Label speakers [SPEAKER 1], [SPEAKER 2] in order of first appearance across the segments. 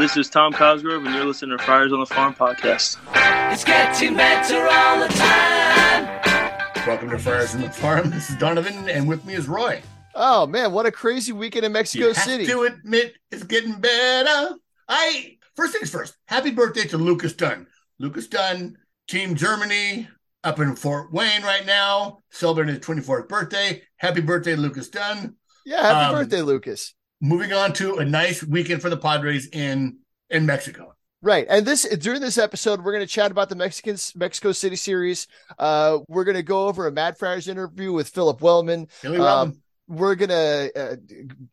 [SPEAKER 1] This is Tom Cosgrove, and you're listening to Friars on the Farm podcast.
[SPEAKER 2] It's getting better all the time.
[SPEAKER 3] Welcome to Friars on the Farm. This is Donovan, and with me is Roy.
[SPEAKER 4] Oh man, what a crazy weekend in Mexico
[SPEAKER 3] you
[SPEAKER 4] City!
[SPEAKER 3] To admit, it's getting better. I first things first. Happy birthday to Lucas Dunn. Lucas Dunn, Team Germany, up in Fort Wayne right now, celebrating his 24th birthday. Happy birthday, Lucas Dunn.
[SPEAKER 4] Yeah, happy
[SPEAKER 3] Um,
[SPEAKER 4] birthday, Lucas.
[SPEAKER 3] Moving on to a nice weekend for the Padres in in Mexico.
[SPEAKER 4] Right, and this during this episode, we're going to chat about the Mexican Mexico City series. Uh, we're going to go over a Mad Friars interview with Phillip Wellman. Um, We're going to uh,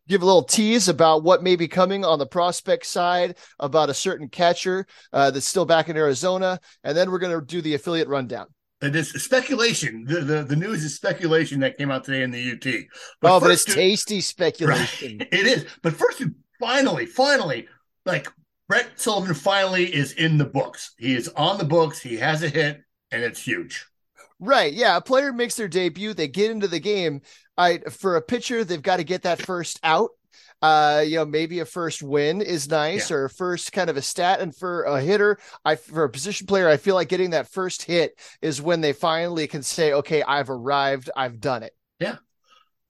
[SPEAKER 4] give a little tease about what may be coming on the prospect side about a certain catcher uh, that's still back in Arizona, and then we're going to do the affiliate rundown.
[SPEAKER 3] It is speculation. The, the the news is speculation that came out today in the UT.
[SPEAKER 4] oh, but it's tasty speculation.
[SPEAKER 3] Right. It is. But first, finally, finally, like Brett Sullivan finally is in the books. He is on the books. He has a hit, and it's huge.
[SPEAKER 4] Right. Yeah. A player makes their debut. They get into the game. I for a pitcher, they've got to get that first out. Uh, you know, maybe a first win is nice,
[SPEAKER 3] Yeah.
[SPEAKER 4] or a first kind of a stat. And for a hitter, I for a position player, I feel like getting that first hit is when they finally can say, "Okay, I've arrived. I've done it." Yeah.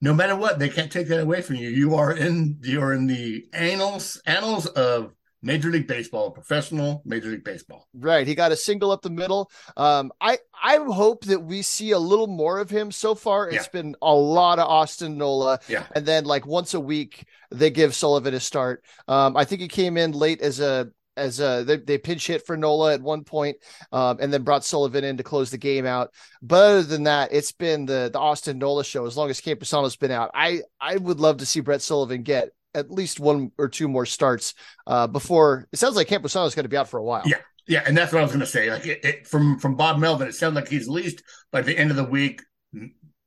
[SPEAKER 3] No matter what, they can't take that away from you. You are in you are in the annals annals of Major League Baseball, professional Major League Baseball.
[SPEAKER 4] Right. He got a single up the middle. Um, I I hope that we see a little more of him. So far, it's been a lot of Austin Nola.
[SPEAKER 3] Yeah.
[SPEAKER 4] And then like once a week, they give Sullivan a start. Um, I think he came in late as a as a they, they pinch hit for Nola at one point, um, and then brought Sullivan in to close the game out. But other than that, it's been the the Austin Nola show as long as Campusano's been out. I I would love to see Brett Sullivan get at least one or two more starts uh, before it sounds like Campusano is going to be out for a while.
[SPEAKER 3] Yeah. Yeah, and that's what I was going to say. Like it, it, from from Bob Melvin, it sounds like he's at least by the end of the week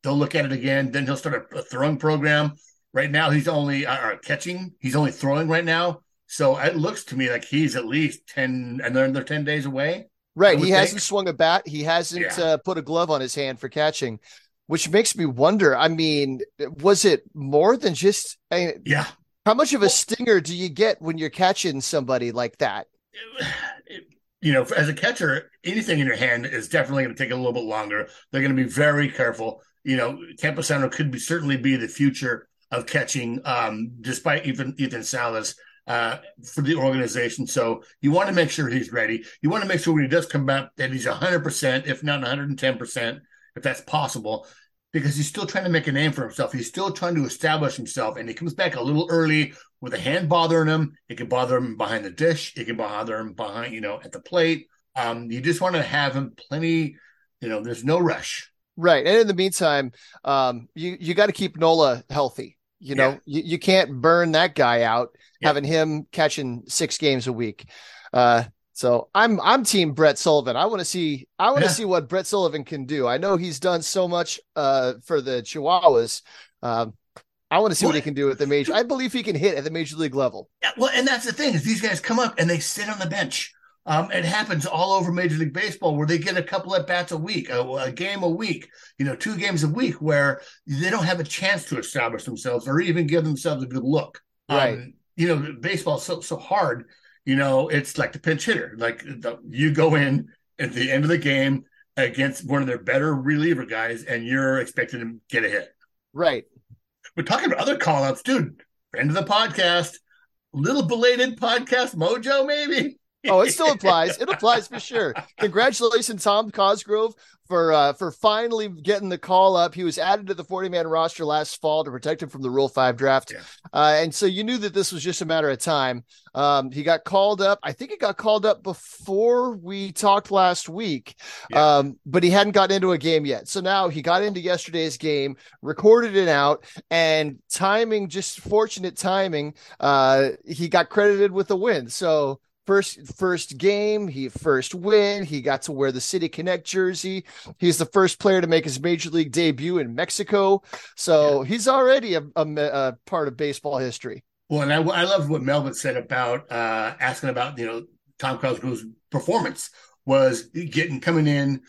[SPEAKER 3] they'll look at it again. Then he'll start a, a throwing program. Right now, he's only uh, catching. He's only throwing right now. So it looks to me like he's at least ten, and they're they're ten days away.
[SPEAKER 4] Right. He hasn't swung a bat. He hasn't
[SPEAKER 3] Yeah.
[SPEAKER 4] uh, put a glove on his hand for catching, which makes me wonder. I mean, was it more than just I mean,
[SPEAKER 3] Yeah,
[SPEAKER 4] how much of a stinger do you get when you're catching somebody like that?
[SPEAKER 3] You know, as a catcher, anything in your hand is definitely going to take a little bit longer. They're going to be very careful. You know, Campusano could be certainly be the future of catching, um, despite even Ethan Salas uh, for the organization. So you want to make sure he's ready. You want to make sure when he does come back that he's 100%, if not 110%, if that's possible, because he's still trying to make a name for himself. He's still trying to establish himself, and he comes back a little early with a hand bothering him. It can bother him behind the dish. It can bother him behind, you know, at the plate. Um, you just want to have him plenty. You know, there's no rush.
[SPEAKER 4] Right. And in the meantime, um, you you got to keep Nola healthy. You know,
[SPEAKER 3] Yeah.
[SPEAKER 4] you, you can't burn that guy out
[SPEAKER 3] Yeah.
[SPEAKER 4] having him catching six games a week. Uh, so I'm I'm team Brett Sullivan. I want to see I want to
[SPEAKER 3] Yeah.
[SPEAKER 4] see what Brett Sullivan can do. I know he's done so much uh for the Chihuahuas. Um, I want to see what he can do at the major. I believe he can hit at the major league level.
[SPEAKER 3] Yeah, well, and that's the thing is these guys come up and they sit on the bench. Um, it happens all over Major League Baseball where they get a couple at bats a week, a, a game a week, you know, two games a week, where they don't have a chance to establish themselves or even give themselves a good look.
[SPEAKER 4] Right.
[SPEAKER 3] Um, you know, baseball's so so hard. You know, it's like the pinch hitter. Like the, you go in at the end of the game against one of their better reliever guys, and you're expecting to get a hit.
[SPEAKER 4] Right.
[SPEAKER 3] We're talking about other call outs, dude. Friend of the podcast, little belated podcast mojo, maybe.
[SPEAKER 4] Oh, it still applies. It applies for sure. Congratulations, Tom Cosgrove, for uh, for finally getting the call up. He was added to the 40 man roster last fall to protect him from the Rule 5 draft.
[SPEAKER 3] Yeah.
[SPEAKER 4] Uh, and so you knew that this was just a matter of time. Um, he got called up. I think he got called up before we talked last week,
[SPEAKER 3] Yeah.
[SPEAKER 4] um, but he hadn't gotten into a game yet. So now he got into yesterday's game, recorded it out, and timing, just fortunate timing, uh, he got credited with the win. So first first game he first win he got to wear the city connect jersey he's the first player to make his major league debut in mexico so he's already a, a, a part of baseball history
[SPEAKER 3] Well, and I, I love what Melvin said about uh, asking about you know Tom Cosgrove's performance was getting coming in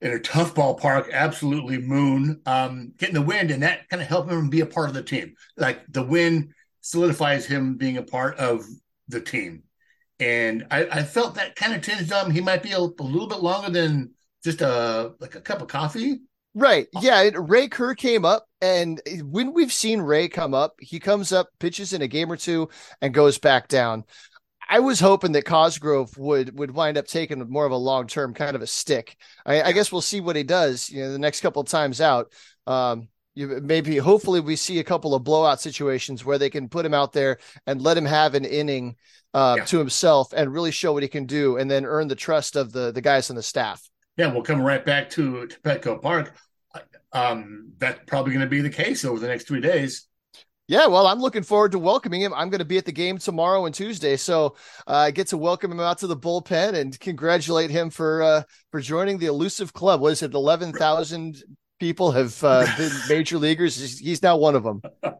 [SPEAKER 3] in a tough ballpark, absolutely moon, um, getting the wind, and that kind of helped him be a part of the team. Like the win solidifies him being a part of the team. And I, I felt that kind of tinged on. He might be a, a little bit longer than just a like a cup of coffee.
[SPEAKER 4] Right. Yeah. It, Ray Kerr came up, and when we've seen Ray come up, he comes up, pitches in a game or two, and goes back down. I was hoping that Cosgrove would would wind up taking more of a long term kind of a stick. I, I, guess we'll see what he does. You know, the next couple of times out. Um, you, maybe hopefully we see a couple of blowout situations where they can put him out there and let him have an inning uh, yeah. to himself and really show what he can do, and then earn the trust of the the guys on the staff.
[SPEAKER 3] Yeah, we'll come right back to, to Petco Park. Um, that's probably going to be the case over the next three days.
[SPEAKER 4] Yeah, well, I'm looking forward to welcoming him. I'm going to be at the game tomorrow and Tuesday, so uh, I get to welcome him out to the bullpen and congratulate him for uh, for joining the elusive club. Was it eleven thousand people have uh, been major leaguers? He's now one of them.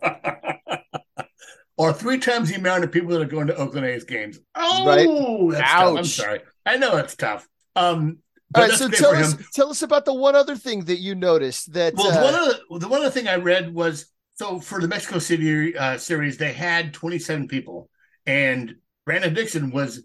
[SPEAKER 3] or three times the amount of people that are going to Oakland A's games. Oh, right? that's Ouch. tough. I'm sorry. I know it's tough. Um,
[SPEAKER 4] all right, so tell us tell us about the one other thing that you noticed that.
[SPEAKER 3] Well, uh, one of the, one other thing I read was so for the Mexico City uh, series, they had 27 people, and Brandon Dixon was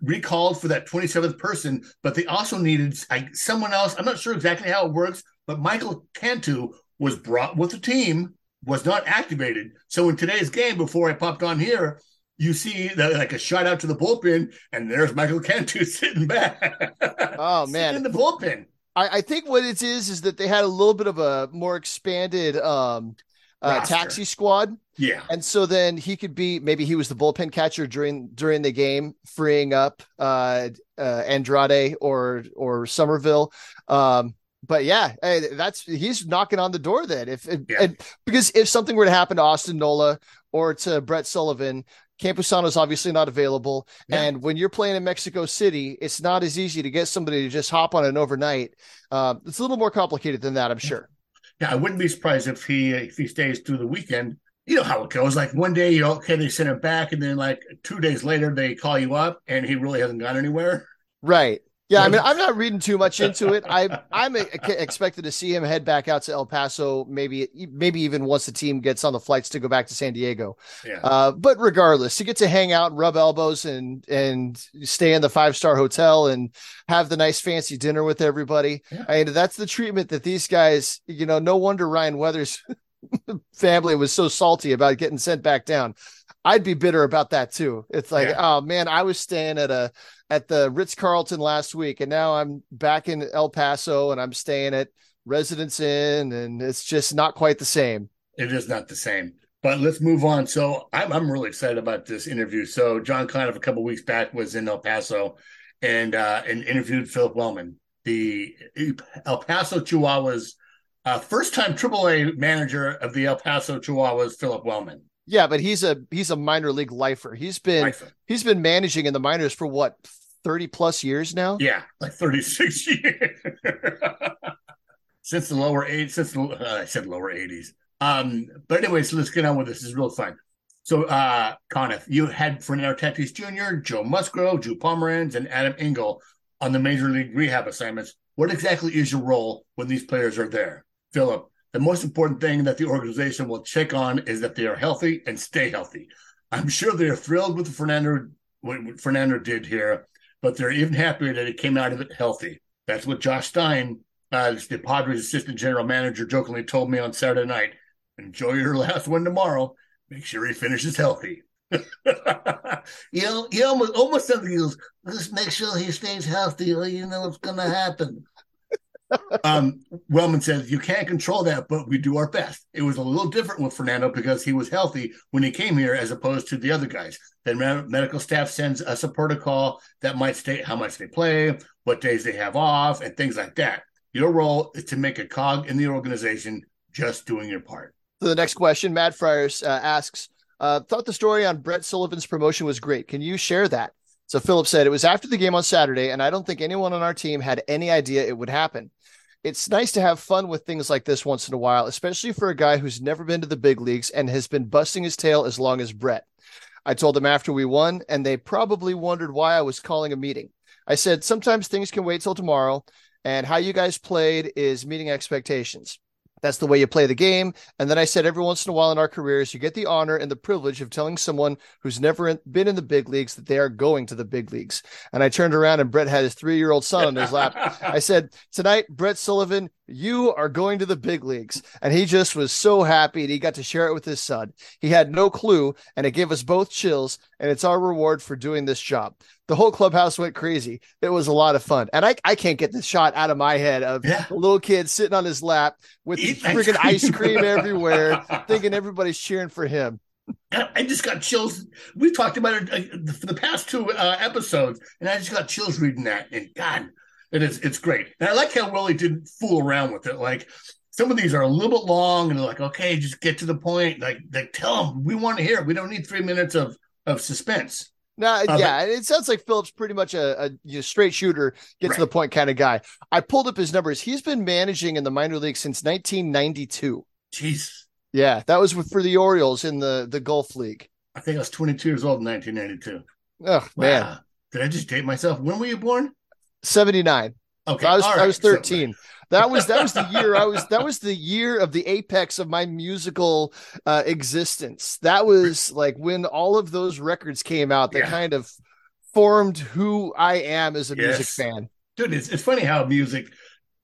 [SPEAKER 3] recalled for that 27th person, but they also needed like, someone else. I'm not sure exactly how it works, but Michael Cantu was brought with the team, was not activated. So in today's game, before I popped on here, you see that like a shot out to the bullpen, and there's Michael Cantu sitting back.
[SPEAKER 4] Oh man,
[SPEAKER 3] in the bullpen.
[SPEAKER 4] I, I, think what it is is that they had a little bit of a more expanded um uh, taxi squad.
[SPEAKER 3] Yeah.
[SPEAKER 4] And so then he could be maybe he was the bullpen catcher during during the game, freeing up uh, uh Andrade or or Somerville. Um, but yeah, that's he's knocking on the door then. If, if yeah. and because if something were to happen to Austin Nola or to Brett Sullivan, Campusano is obviously not available. Yeah. And when you're playing in Mexico City, it's not as easy to get somebody to just hop on an overnight. Uh, it's a little more complicated than that, I'm sure
[SPEAKER 3] yeah, I wouldn't be surprised if he if he stays through the weekend. You know how it goes. Like one day, you okay, they send him back, and then like two days later, they call you up, and he really hasn't gone anywhere.
[SPEAKER 4] Right. Yeah, I mean, I'm not reading too much into it. I I'm expected to see him head back out to El Paso, maybe maybe even once the team gets on the flights to go back to San Diego. Yeah. Uh, but regardless, to get to hang out and rub elbows and and stay in the five star hotel and have the nice fancy dinner with everybody. Yeah. I mean, that's the treatment that these guys. You know, no wonder Ryan Weathers' family was so salty about getting sent back down. I'd be bitter about that too. It's like, yeah. oh man, I was staying at a at the Ritz Carlton last week, and now I'm back in El Paso, and I'm staying at Residence Inn, and it's just not quite the same.
[SPEAKER 3] It is not the same. But let's move on. So I'm I'm really excited about this interview. So John kind of a couple weeks back was in El Paso, and uh, and interviewed Phillip Wellman, the El Paso Chihuahuas uh, first time AAA manager of the El Paso Chihuahuas, Phillip Wellman.
[SPEAKER 4] Yeah, but he's a he's a minor league lifer. He's been lifer. he's been managing in the minors for what 30 plus years now?
[SPEAKER 3] Yeah, like 36 years. since the lower eight since the, uh, I said lower 80s. Um, but anyways, let's get on with this. This is real fun. So uh Conniff, you had Fernando Tatis Jr., Joe Musgrove, Drew Pomeranz, and Adam Engel on the major league rehab assignments. What exactly is your role when these players are there? Phillip, the most important thing that the organization will check on is that they are healthy and stay healthy. I'm sure they are thrilled with Fernando what Fernando did here, but they're even happier that he came out of it healthy. That's what Josh Stein, uh, the Padres assistant general manager, jokingly told me on Saturday night. Enjoy your last one tomorrow. Make sure he finishes healthy. you know, he almost almost something goes, just make sure he stays healthy, or you know what's gonna happen um, Wellman says you can't control that, but we do our best. It was a little different with Fernando because he was healthy when he came here, as opposed to the other guys. Then medical staff sends us a protocol that might state how much they play, what days they have off, and things like that. Your role is to make a cog in the organization, just doing your part.
[SPEAKER 4] So the next question, Mad Friars uh, asks, uh, thought the story on Brett Sullivan's promotion was great. Can you share that? So Phillip said it was after the game on Saturday, and I don't think anyone on our team had any idea it would happen it's nice to have fun with things like this once in a while, especially for a guy who's never been to the big leagues and has been busting his tail as long as Brett. I told them after we won, and they probably wondered why I was calling a meeting. I said, sometimes things can wait till tomorrow, and how you guys played is meeting expectations. That's the way you play the game. And then I said, every once in a while in our careers, you get the honor and the privilege of telling someone who's never been in the big leagues that they are going to the big leagues. And I turned around and Brett had his three year old son on his lap. I said, Tonight, Brett Sullivan, you are going to the big leagues. And he just was so happy and he got to share it with his son. He had no clue, and it gave us both chills. And it's our reward for doing this job the whole clubhouse went crazy. It was a lot of fun. And I, I can't get this shot out of my head of
[SPEAKER 3] Yeah.
[SPEAKER 4] the little kid sitting on his lap with freaking
[SPEAKER 3] ice cream.
[SPEAKER 4] everywhere, thinking everybody's cheering for him.
[SPEAKER 3] I just got chills. We've talked about it uh, for the past two uh, episodes, and I just got chills reading that. And God, it is it's great. And I like how Willie didn't fool around with it. Like some of these are a little bit long, and they're like, okay, just get to the point. Like, like tell them we want to hear. it. We don't need three minutes of of suspense.
[SPEAKER 4] No,
[SPEAKER 3] Uh,
[SPEAKER 4] yeah, it sounds like Phillips pretty much a, a you know, straight shooter, get to the point kind of guy. I pulled up his numbers. He's been managing in the minor league since 1992.
[SPEAKER 3] Jeez,
[SPEAKER 4] Yeah, that was for the Orioles in the the Gulf League.
[SPEAKER 3] I think I was 22 years old in 1992.
[SPEAKER 4] Oh man,
[SPEAKER 3] Did I just date myself? When were you born?
[SPEAKER 4] 79.
[SPEAKER 3] Okay,
[SPEAKER 4] I was
[SPEAKER 3] all
[SPEAKER 4] I
[SPEAKER 3] right.
[SPEAKER 4] was
[SPEAKER 3] So-
[SPEAKER 4] 13. That was that was the year I was that was the year of the apex of my musical uh existence. That was like when all of those records came out that
[SPEAKER 3] Yeah.
[SPEAKER 4] kind of formed who I am as a music fan.
[SPEAKER 3] dude it's, it's funny how music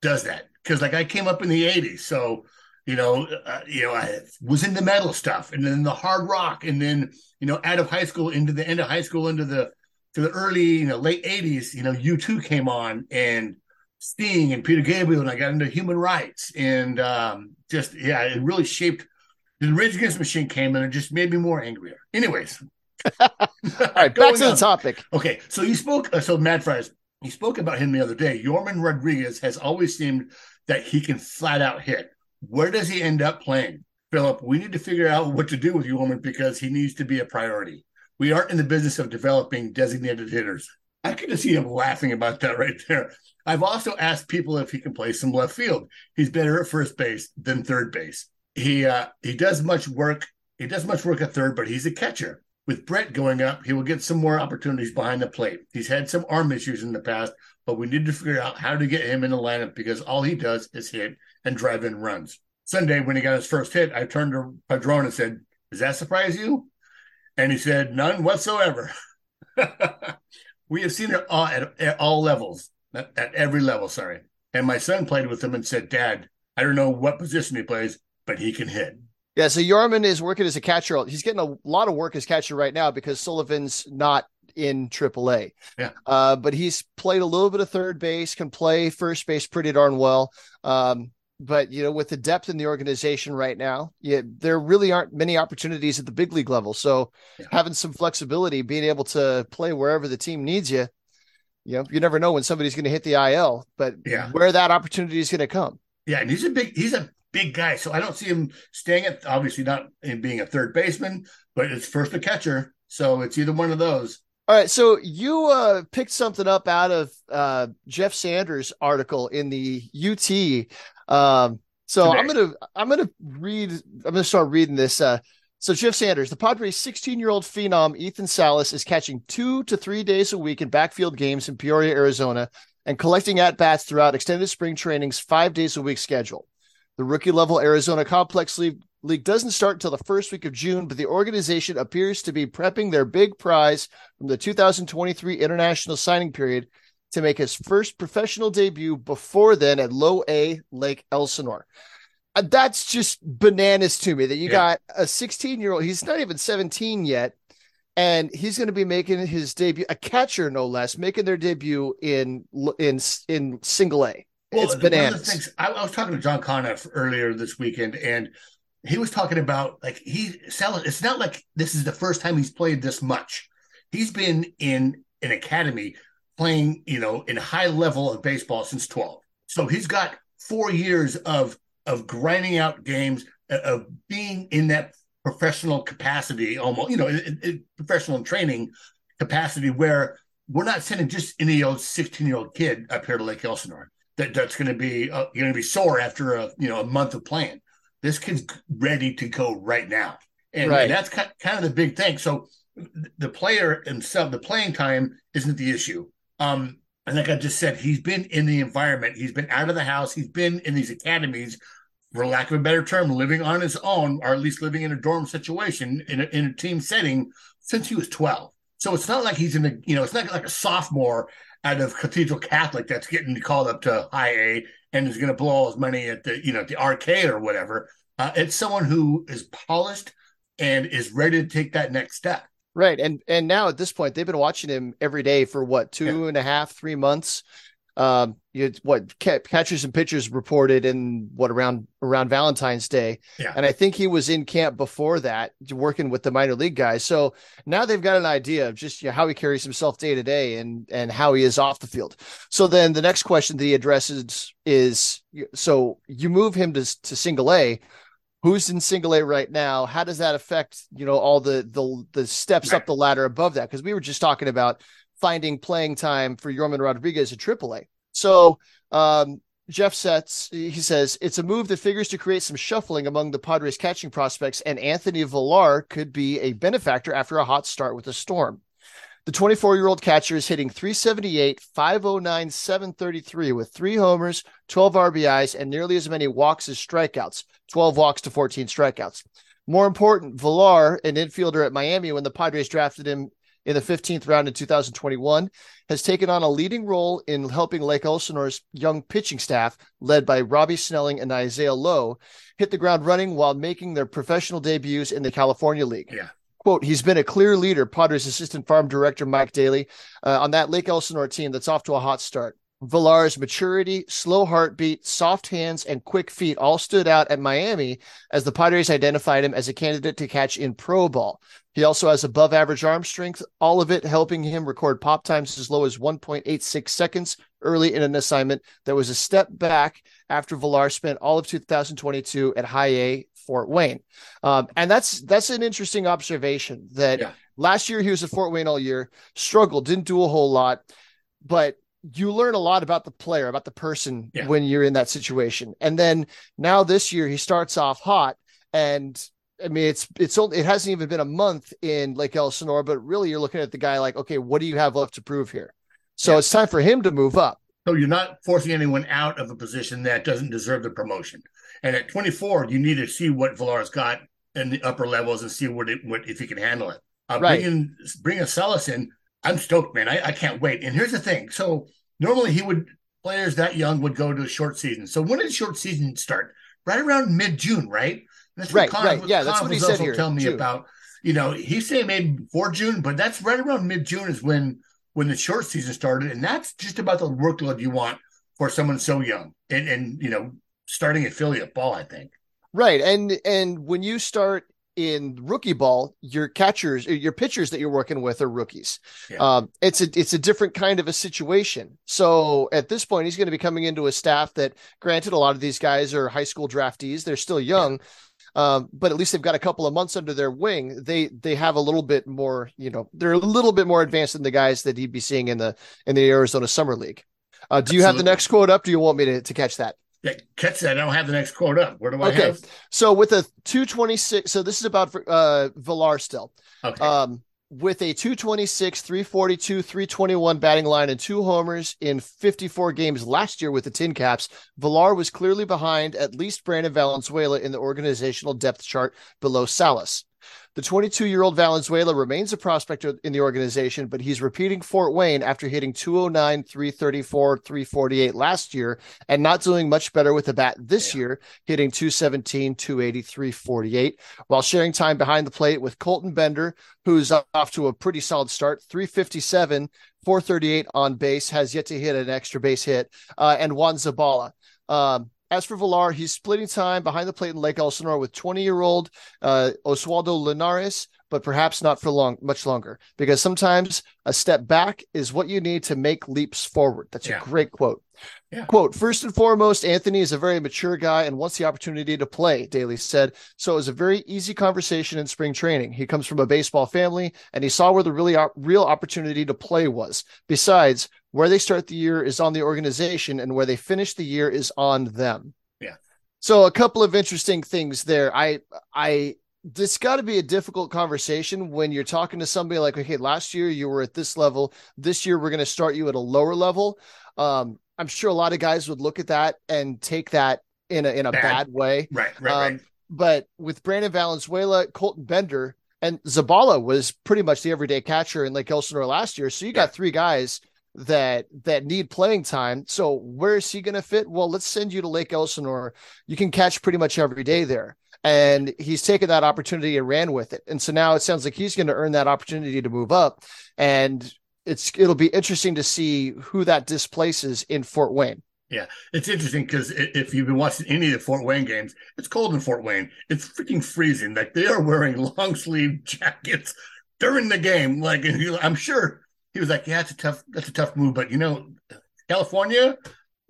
[SPEAKER 3] does that because like i came up in the 80s so you know uh, you know i was into metal stuff and then the hard rock and then you know out of high school into the end of high school into the to the early you know late 80s you know u2 came on and sting and peter gabriel and i got into human rights and um just yeah it really shaped the rage against the machine came in and it just made me more angrier anyways
[SPEAKER 4] All right, back to the topic.
[SPEAKER 3] Okay, so you spoke. Uh, so Mad Friars, you spoke about him the other day. Yorman Rodriguez has always seemed that he can flat out hit. Where does he end up playing, Phillip? We need to figure out what to do with Yorman because he needs to be a priority. We aren't in the business of developing designated hitters. I could just see him laughing about that right there. I've also asked people if he can play some left field. He's better at first base than third base. He uh, he does much work. He does much work at third, but he's a catcher. With Brett going up, he will get some more opportunities behind the plate. He's had some arm issues in the past, but we need to figure out how to get him in the lineup because all he does is hit and drive in runs. Sunday, when he got his first hit, I turned to Padron and said, Does that surprise you? And he said, None whatsoever. we have seen it all at, at all levels, at, at every level, sorry. And my son played with him and said, Dad, I don't know what position he plays, but he can hit.
[SPEAKER 4] Yeah, so Yorman is working as a catcher. He's getting a lot of work as catcher right now because Sullivan's not in AAA.
[SPEAKER 3] Yeah.
[SPEAKER 4] Uh, but he's played a little bit of third base, can play first base pretty darn well. Um, but you know, with the depth in the organization right now, yeah, there really aren't many opportunities at the big league level. So
[SPEAKER 3] Yeah.
[SPEAKER 4] having some flexibility, being able to play wherever the team needs you, you know, you never know when somebody's going to hit the IL, but
[SPEAKER 3] Yeah.
[SPEAKER 4] where that opportunity is going to come.
[SPEAKER 3] Yeah, and he's a big he's a big guy, so I don't see him staying at obviously not in being a third baseman, but it's first a catcher, so it's either one of those.
[SPEAKER 4] All right, so you uh, picked something up out of uh, Jeff Sanders' article in the UT. Um, so
[SPEAKER 3] Today.
[SPEAKER 4] I'm gonna I'm gonna read I'm gonna start reading this. Uh, so Jeff Sanders, the Padres' 16 year old phenom Ethan Salas is catching two to three days a week in backfield games in Peoria, Arizona, and collecting at bats throughout extended spring training's five days a week schedule. The rookie level Arizona Complex League, League doesn't start until the first week of June, but the organization appears to be prepping their big prize from the 2023 international signing period to make his first professional debut before then at low A Lake Elsinore. Uh, That's just bananas to me that you
[SPEAKER 3] Yeah.
[SPEAKER 4] got a 16 year old, he's not even 17 yet, and he's going to be making his debut, a catcher no less, making their debut in in in single A. it's
[SPEAKER 3] of the
[SPEAKER 4] bananas.
[SPEAKER 3] things I, I was talking to John Conniff earlier this weekend, and he was talking about like he selling. It's not like this is the first time he's played this much. He's been in an academy playing, you know, in high level of baseball since 12. So he's got four years of of grinding out games, uh, of being in that professional capacity, almost, you know, in, in professional training capacity where we're not sending just any old 16 year old kid up here to Lake Elsinore that that's going to be uh, going to be sore after a you know a month of playing. This kid's ready to go right now, and,
[SPEAKER 4] Right.
[SPEAKER 3] and that's kind of the big thing. So the player himself, the playing time isn't the issue. Um, and like I just said, he's been in the environment, he's been out of the house, he's been in these academies for lack of a better term, living on his own, or at least living in a dorm situation in a, in a team setting since he was 12. So it's not like he's in a, you know, it's not like a sophomore out of Cathedral Catholic that's getting called up to high A and is going to blow all his money at the, you know, the arcade or whatever. Uh, it's someone who is polished and is ready to take that next step.
[SPEAKER 4] Right. And and now at this point, they've been watching him every day for what, two yeah. and a half, three months. Um, you what catchers and pitchers reported in what around around Valentine's Day,
[SPEAKER 3] yeah.
[SPEAKER 4] and I think he was in camp before that, working with the minor league guys. So now they've got an idea of just you know, how he carries himself day to day and and how he is off the field. So then the next question that he addresses is: so you move him to to single A who's in single A right now? How does that affect you know all the the the steps right. up the ladder above that? Because we were just talking about finding playing time for Yorman Rodriguez at AAA. So um, Jeff Sets, he says it's a move that figures to create some shuffling among the Padres catching prospects, and Anthony Villar could be a benefactor after a hot start with the Storm. The 24 year old catcher is hitting 378, 509, 733 with three homers, 12 RBIs, and nearly as many walks as strikeouts 12 walks to 14 strikeouts. More important, Villar, an infielder at Miami when the Padres drafted him in the 15th round in 2021, has taken on a leading role in helping Lake Elsinore's young pitching staff, led by Robbie Snelling and Isaiah Lowe, hit the ground running while making their professional debuts in the California League.
[SPEAKER 3] Yeah.
[SPEAKER 4] Quote, he's been a clear leader, Padres assistant farm director Mike Daly, uh, on that Lake Elsinore team that's off to a hot start. Villar's maturity, slow heartbeat, soft hands, and quick feet all stood out at Miami as the Padres identified him as a candidate to catch in pro ball. He also has above average arm strength, all of it helping him record pop times as low as 1.86 seconds early in an assignment that was a step back after Villar spent all of 2022 at high A Fort Wayne. Um, and that's that's an interesting observation that yeah. last year he was at Fort Wayne all year, struggled, didn't do a whole lot, but you learn a lot about the player, about the person yeah. when you're in that situation. And then now this year he starts off hot and I mean, it's it's only it hasn't even been a month in Lake Elsinore, but really you're looking at the guy like, okay, what do you have left to prove here? So yeah. it's time for him to move up.
[SPEAKER 3] So you're not forcing anyone out of a position that doesn't deserve the promotion. And at 24, you need to see what Villar's got in the upper levels and see what it, what if he can handle it. Uh, right. Bringing bringing Salas in, I'm stoked, man. I, I can't wait. And here's the thing: so normally he would players that young would go to a short season. So when did short season start? Right around mid June, right?
[SPEAKER 4] That's right, Con, right. Yeah, that's what he said here.
[SPEAKER 3] Tell me June. about. You know, he's saying maybe before June, but that's right around mid June is when when the short season started, and that's just about the workload you want for someone so young and and you know starting affiliate ball, I think.
[SPEAKER 4] Right. And and when you start in rookie ball, your catchers, your pitchers that you're working with are rookies. Yeah. Um, it's a it's a different kind of a situation. So at this point, he's going to be coming into a staff that, granted, a lot of these guys are high school draftees. They're still young, yeah. um, but at least they've got a couple of months under their wing. They they have a little bit more, you know, they're a little bit more advanced than the guys that he'd be seeing in the in the Arizona Summer League. Uh, do you have the next quote up? Do you want me to, to catch that?
[SPEAKER 3] Yeah, catch that. I don't have the next quote up. Where do I okay. have?
[SPEAKER 4] So with a 226, so this is about uh Villar still.
[SPEAKER 3] Okay.
[SPEAKER 4] Um, with a 226, 342, 321 batting line and two homers in 54 games last year with the Tin Caps, Villar was clearly behind at least Brandon Valenzuela in the organizational depth chart below Salas. The 22 year old Valenzuela remains a prospect in the organization, but he's repeating Fort Wayne after hitting 209, 334, 348 last year and not doing much better with the bat this yeah. year, hitting 217, 280, 348, while sharing time behind the plate with Colton Bender, who's off to a pretty solid start, 357, 438 on base, has yet to hit an extra base hit, uh, and Juan Zabala. Um, as for Villar, he's splitting time behind the plate in Lake Elsinore with 20 year old uh, Oswaldo Linares, but perhaps not for long, much longer, because sometimes a step back is what you need to make leaps forward. That's yeah. a great quote. Yeah. Quote, first and foremost, Anthony is a very mature guy and wants the opportunity to play, Daly said. So it was a very easy conversation in spring training. He comes from a baseball family and he saw where the really real opportunity to play was. Besides, where they start the year is on the organization and where they finish the year is on them.
[SPEAKER 3] Yeah.
[SPEAKER 4] So a couple of interesting things there. I I this got to be a difficult conversation when you're talking to somebody like, okay, last year you were at this level. This year we're going to start you at a lower level. Um, I'm sure a lot of guys would look at that and take that in a in a bad,
[SPEAKER 3] Bad.
[SPEAKER 4] way.
[SPEAKER 3] Right, right,
[SPEAKER 4] Um,
[SPEAKER 3] right.
[SPEAKER 4] But with Brandon Valenzuela, Colton Bender, and Zabala was pretty much the everyday catcher in Lake Elsinore last year. So you got
[SPEAKER 3] Yeah.
[SPEAKER 4] three guys that that need playing time. So where is he going to fit? Well, let's send you to Lake Elsinore. You can catch pretty much every day there. And he's taken that opportunity and ran with it. And so now it sounds like he's going to earn that opportunity to move up. And it's it'll be interesting to see who that displaces in Fort Wayne.
[SPEAKER 3] Yeah, it's interesting because if you've been watching any of the Fort Wayne games, it's cold in Fort Wayne. It's freaking freezing. Like they are wearing long sleeve jackets during the game. Like I'm sure he was like, "Yeah, it's a tough, that's a tough move." But you know, California,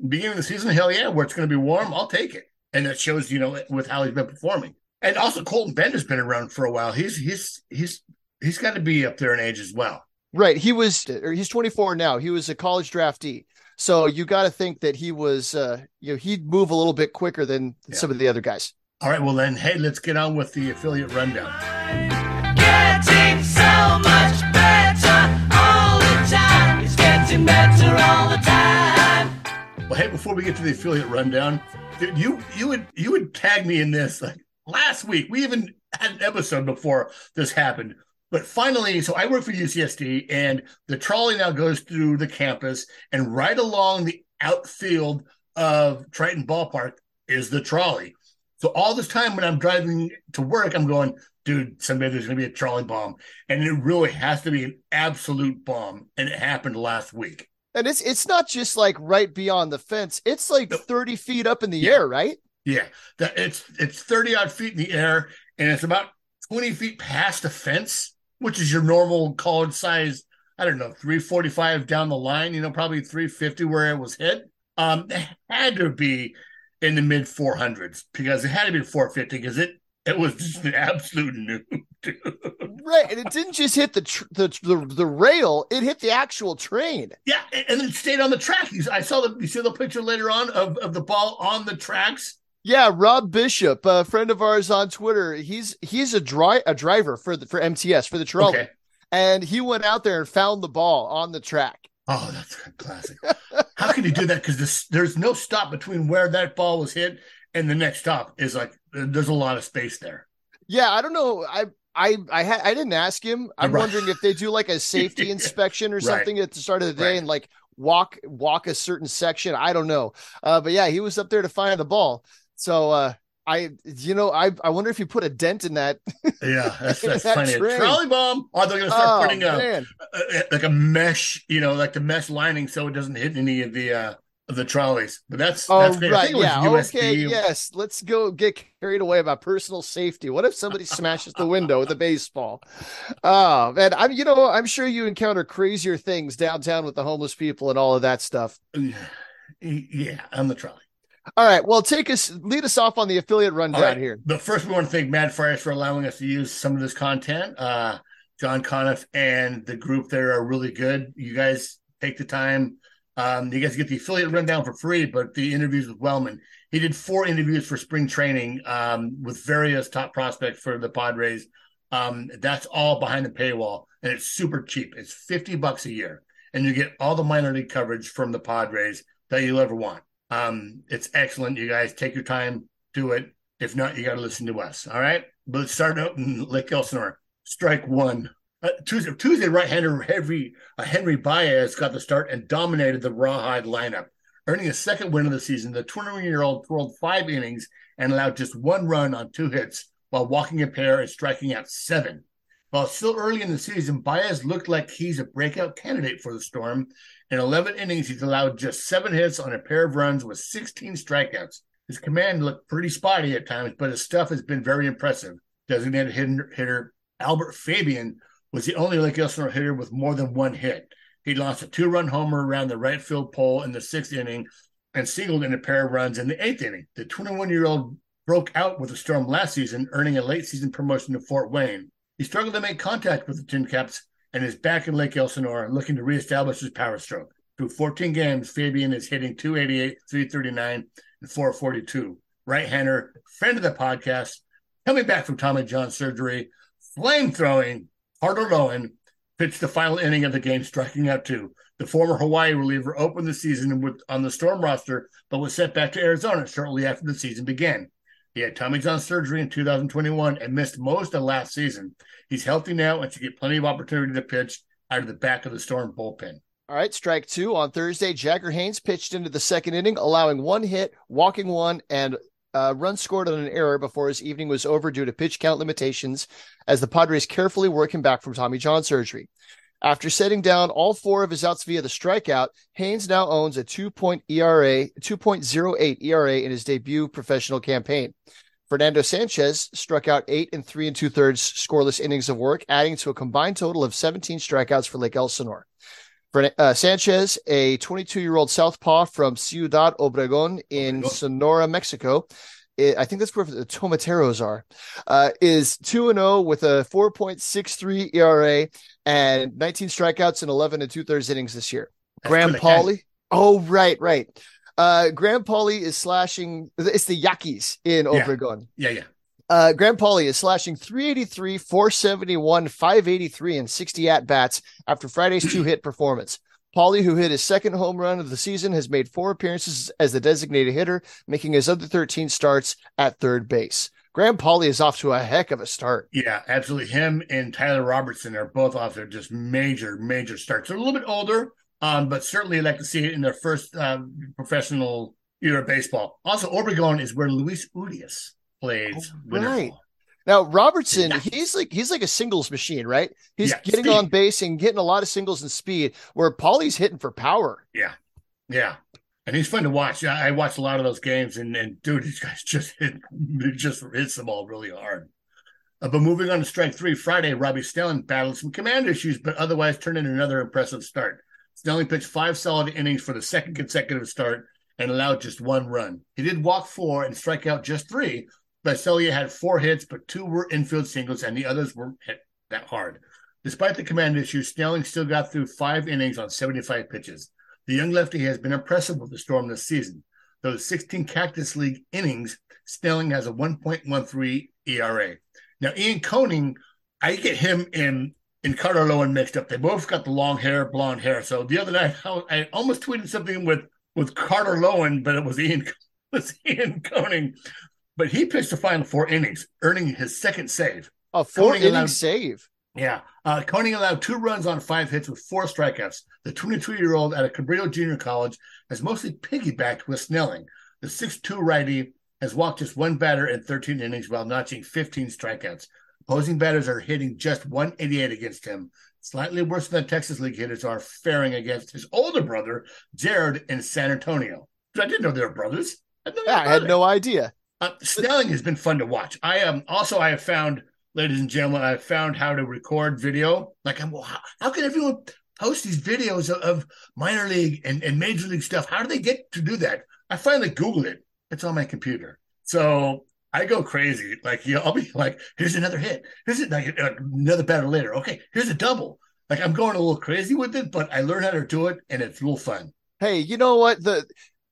[SPEAKER 3] beginning of the season, hell yeah, where it's going to be warm, I'll take it. And that shows, you know, with how he's been performing. And also, Colton Bender's been around for a while. He's he's he's he's got to be up there in age as well.
[SPEAKER 4] Right. He was, or he's 24 now. He was a college draftee. So you got to think that he was, uh, you know, he'd move a little bit quicker than
[SPEAKER 3] Yeah.
[SPEAKER 4] some of the other guys.
[SPEAKER 3] All right, well then, hey, let's get on with the affiliate rundown.
[SPEAKER 2] Getting so much better all the time. It's getting better all the time.
[SPEAKER 3] Well, hey, before we get to the affiliate rundown, dude, you you would you would tag me in this like last week. We even had an episode before this happened. But finally, so I work for UCSD, and the trolley now goes through the campus, and right along the outfield of Triton Ballpark is the trolley. So all this time when I'm driving to work, I'm going, dude, someday there's going to be a trolley bomb, and it really has to be an absolute bomb, and it happened last week.
[SPEAKER 4] And it's, it's not just like right beyond the fence. It's like
[SPEAKER 3] Nope.
[SPEAKER 4] 30 feet up in the
[SPEAKER 3] Yeah.
[SPEAKER 4] air, right?
[SPEAKER 3] Yeah, that it's it's thirty odd feet in the air, and it's about twenty feet past the fence, which is your normal college size. I don't know, three forty five down the line. You know, probably three fifty where it was hit. Um, it had to be in the mid four hundreds because it had to be four fifty because it it was just an absolute dude.
[SPEAKER 4] Right. And it didn't just hit the, tr- the, the, the rail, it hit the actual train.
[SPEAKER 3] yeah, and- it stayed on the track. You- I saw the you see the picture later on of, of the ball on the tracks.
[SPEAKER 4] Yeah, Rob Bishop, a friend of ours on Twitter, he's he's a dri- a driver for the for MTS for the trolley,
[SPEAKER 3] Okay.
[SPEAKER 4] and he went out there and found the ball on the track.
[SPEAKER 3] Oh, that's classic. How can you do that? Because there's no stop between where that ball was hit and the next stop. Is like there's a lot of space there.
[SPEAKER 4] Yeah, I don't know. I I I ha- I didn't ask him. I'm
[SPEAKER 3] Right.
[SPEAKER 4] wondering if they do like a safety inspection or
[SPEAKER 3] Right.
[SPEAKER 4] something at the start of the day
[SPEAKER 3] Right.
[SPEAKER 4] and like walk walk a certain section. I don't know. Uh, but yeah, he was up there to find the ball. So uh, I you know I I wonder if you put a dent in that.
[SPEAKER 3] Yeah, that's that's
[SPEAKER 4] That
[SPEAKER 3] funny.
[SPEAKER 4] Train.
[SPEAKER 3] trolley bomb. Or they're gonna start
[SPEAKER 4] Oh,
[SPEAKER 3] putting a, a- like a mesh, you know, like the mesh lining, so it doesn't hit any of the uh the trolleys. But that's
[SPEAKER 4] Oh
[SPEAKER 3] that's great.
[SPEAKER 4] Right,
[SPEAKER 3] think it was
[SPEAKER 4] yeah, okay, yes. Let's go get carried away about personal safety. What if somebody smashes the window with a baseball? Oh man, I'm you know I'm sure you encounter crazier things downtown with the homeless people and all of that stuff.
[SPEAKER 3] Yeah, on the trolley.
[SPEAKER 4] All right, well, take us lead us off on the affiliate rundown
[SPEAKER 3] right.
[SPEAKER 4] here.
[SPEAKER 3] The first, we want to thank Mad Friars for allowing us to use some of this content. Uh, John Conniff and the group there are really good. You guys take the time. Um, you guys get the affiliate rundown for free, but the interviews with Wellman. He did four interviews for spring training um, with various top prospects for the Padres. Um, that's all behind the paywall, and it's super cheap. It's 50 bucks a year, and you get all the minor league coverage from the Padres that you'll ever want. Um, it's excellent. You guys take your time, do it. If not, you got to listen to us. All right. But let's start out in Lake Elsinore. Strike one. Uh, Tuesday, Tuesday right-hander Henry uh, Henry Baez got the start and dominated the Rawhide lineup, earning a second win of the season. The 21-year-old twirled five innings and allowed just one run on two hits while walking a pair and striking out seven. While still early in the season, Baez looked like he's a breakout candidate for the Storm. In 11 innings, he's allowed just seven hits on a pair of runs with 16 strikeouts. His command looked pretty spotty at times, but his stuff has been very impressive. Designated hitter Albert Fabian was the only Lake Elsinore hitter with more than one hit. He launched a two-run homer around the right field pole in the sixth inning and singled in a pair of runs in the eighth inning. The 21-year-old broke out with the Storm last season, earning a late-season promotion to Fort Wayne. He struggled to make contact with the Tin Caps and is back in Lake Elsinore looking to reestablish his power stroke. Through 14 games, Fabian is hitting 288, 339, and 442. Right-hander, friend of the podcast, coming back from Tommy John surgery, flame throwing, Carter Loewen pitched the final inning of the game, striking out two. The former Hawaii reliever opened the season with on the Storm roster, but was sent back to Arizona shortly after the season began. He had Tommy John surgery in 2021 and missed most of last season. He's healthy now and should get plenty of opportunity to pitch out of the back of the Storm bullpen.
[SPEAKER 4] All right, strike two on Thursday. Jagger Haynes pitched into the second inning, allowing one hit, walking one, and uh, run scored on an error before his evening was over due to pitch count limitations as the Padres carefully work him back from Tommy John surgery. After setting down all four of his outs via the strikeout, Haynes now owns a 2 point ERA, 2.08 ERA in his debut professional campaign. Fernando Sanchez struck out eight and three and two thirds scoreless innings of work, adding to a combined total of 17 strikeouts for Lake Elsinore. Uh, Sanchez, a 22 year old southpaw from Ciudad Obregon in Sonora, Mexico. I think that's where the Tomateros are. Uh, is 2 and 0 with a 4.63 ERA and 19 strikeouts and 11 and two thirds innings this year.
[SPEAKER 3] That's
[SPEAKER 4] Graham Pauly. Oh, right, right. Uh, Graham Pauly is slashing. It's the Yaquis in
[SPEAKER 3] Yeah.
[SPEAKER 4] Obregon.
[SPEAKER 3] Yeah, yeah.
[SPEAKER 4] Uh, Graham is slashing 383, 471, 583, and 60 at bats after Friday's two hit performance. Pauly, who hit his second home run of the season, has made four appearances as the designated hitter, making his other 13 starts at third base. Graham Pauly is off to a heck of a start.
[SPEAKER 3] Yeah, absolutely. Him and Tyler Robertson are both off their just major, major starts. They're a little bit older, um, but certainly like to see it in their first uh, professional year of baseball. Also, Obregon is where Luis Urias plays.
[SPEAKER 4] Right. Now Robertson, he's like he's like a singles machine, right? He's
[SPEAKER 3] Yeah,
[SPEAKER 4] getting
[SPEAKER 3] speed.
[SPEAKER 4] on base and getting a lot of singles and speed, where Pauly's hitting for power.
[SPEAKER 3] Yeah, yeah, and he's fun to watch. I, I watched a lot of those games, and and dude, these guys just hit, just hits the ball really hard. Uh, but moving on to strike three, Friday, Robbie Snelling battled some command issues, but otherwise turned in another impressive start. Snelling pitched five solid innings for the second consecutive start and allowed just one run. He did walk four and strike out just three, but Celia had four hits, but two were infield singles, and the others weren't hit that hard. Despite the command issues, Snelling still got through five innings on 75 pitches. The young lefty has been impressive with the Storm this season. Those 16 Cactus League innings, Snelling has a 1.13 ERA. Now, Ian Koenig, I get him and and Carter Loewen mixed up. They both got the long hair, blonde hair. So the other night, I, almost tweeted something with with Carter Loewen, but it was Ian it was Ian Koenig. But he pitched the final four innings, earning his second save.
[SPEAKER 4] A four
[SPEAKER 3] Koenig
[SPEAKER 4] inning
[SPEAKER 3] allowed-
[SPEAKER 4] save.
[SPEAKER 3] Yeah. Uh, allowed two runs on five hits with four strikeouts. The 22 year old at a Cabrillo Junior College has mostly piggybacked with Snelling. The 6'2 righty has walked just one batter in 13 innings while notching 15 strikeouts. Opposing batters are hitting just 188 against him, slightly worse than the Texas League hitters are faring against his older brother, Jared, in San Antonio. I didn't know they were brothers. I,
[SPEAKER 4] Yeah, I had
[SPEAKER 3] it.
[SPEAKER 4] no idea.
[SPEAKER 3] Uh, Snelling has been fun to watch. I am also I have found, ladies and gentlemen, I have found how to record video. Like I'm, well, how, how can everyone post these videos of, of minor league and, and major league stuff? How do they get to do that? I finally Googled it. It's on my computer. So I go crazy. Like you know, I'll be like, here's another hit. Here's like uh, another batter later. Okay, here's a double. Like I'm going a little crazy with it, but I learned how to do it, and it's real fun.
[SPEAKER 4] Hey, you know what? The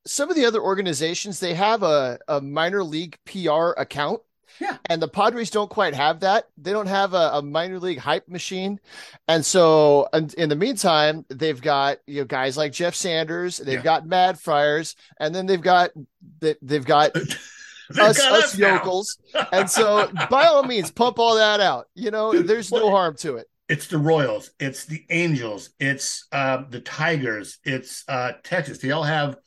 [SPEAKER 4] some of the other organizations they have a, a minor league PR account.
[SPEAKER 3] Yeah.
[SPEAKER 4] And the Padres don't quite have that. They don't have a, a minor league hype machine. And so and in the meantime, they've got you know guys like Jeff Sanders, they've
[SPEAKER 3] Yeah.
[SPEAKER 4] got Mad Friars, and then they've got they, they've got us, us
[SPEAKER 3] now.
[SPEAKER 4] yokels. And so by all means, pump all that out. You know,
[SPEAKER 3] Dude,
[SPEAKER 4] there's no harm to it.
[SPEAKER 3] It's the Royals, it's the Angels, it's uh, the Tigers, it's uh, Texas. They all have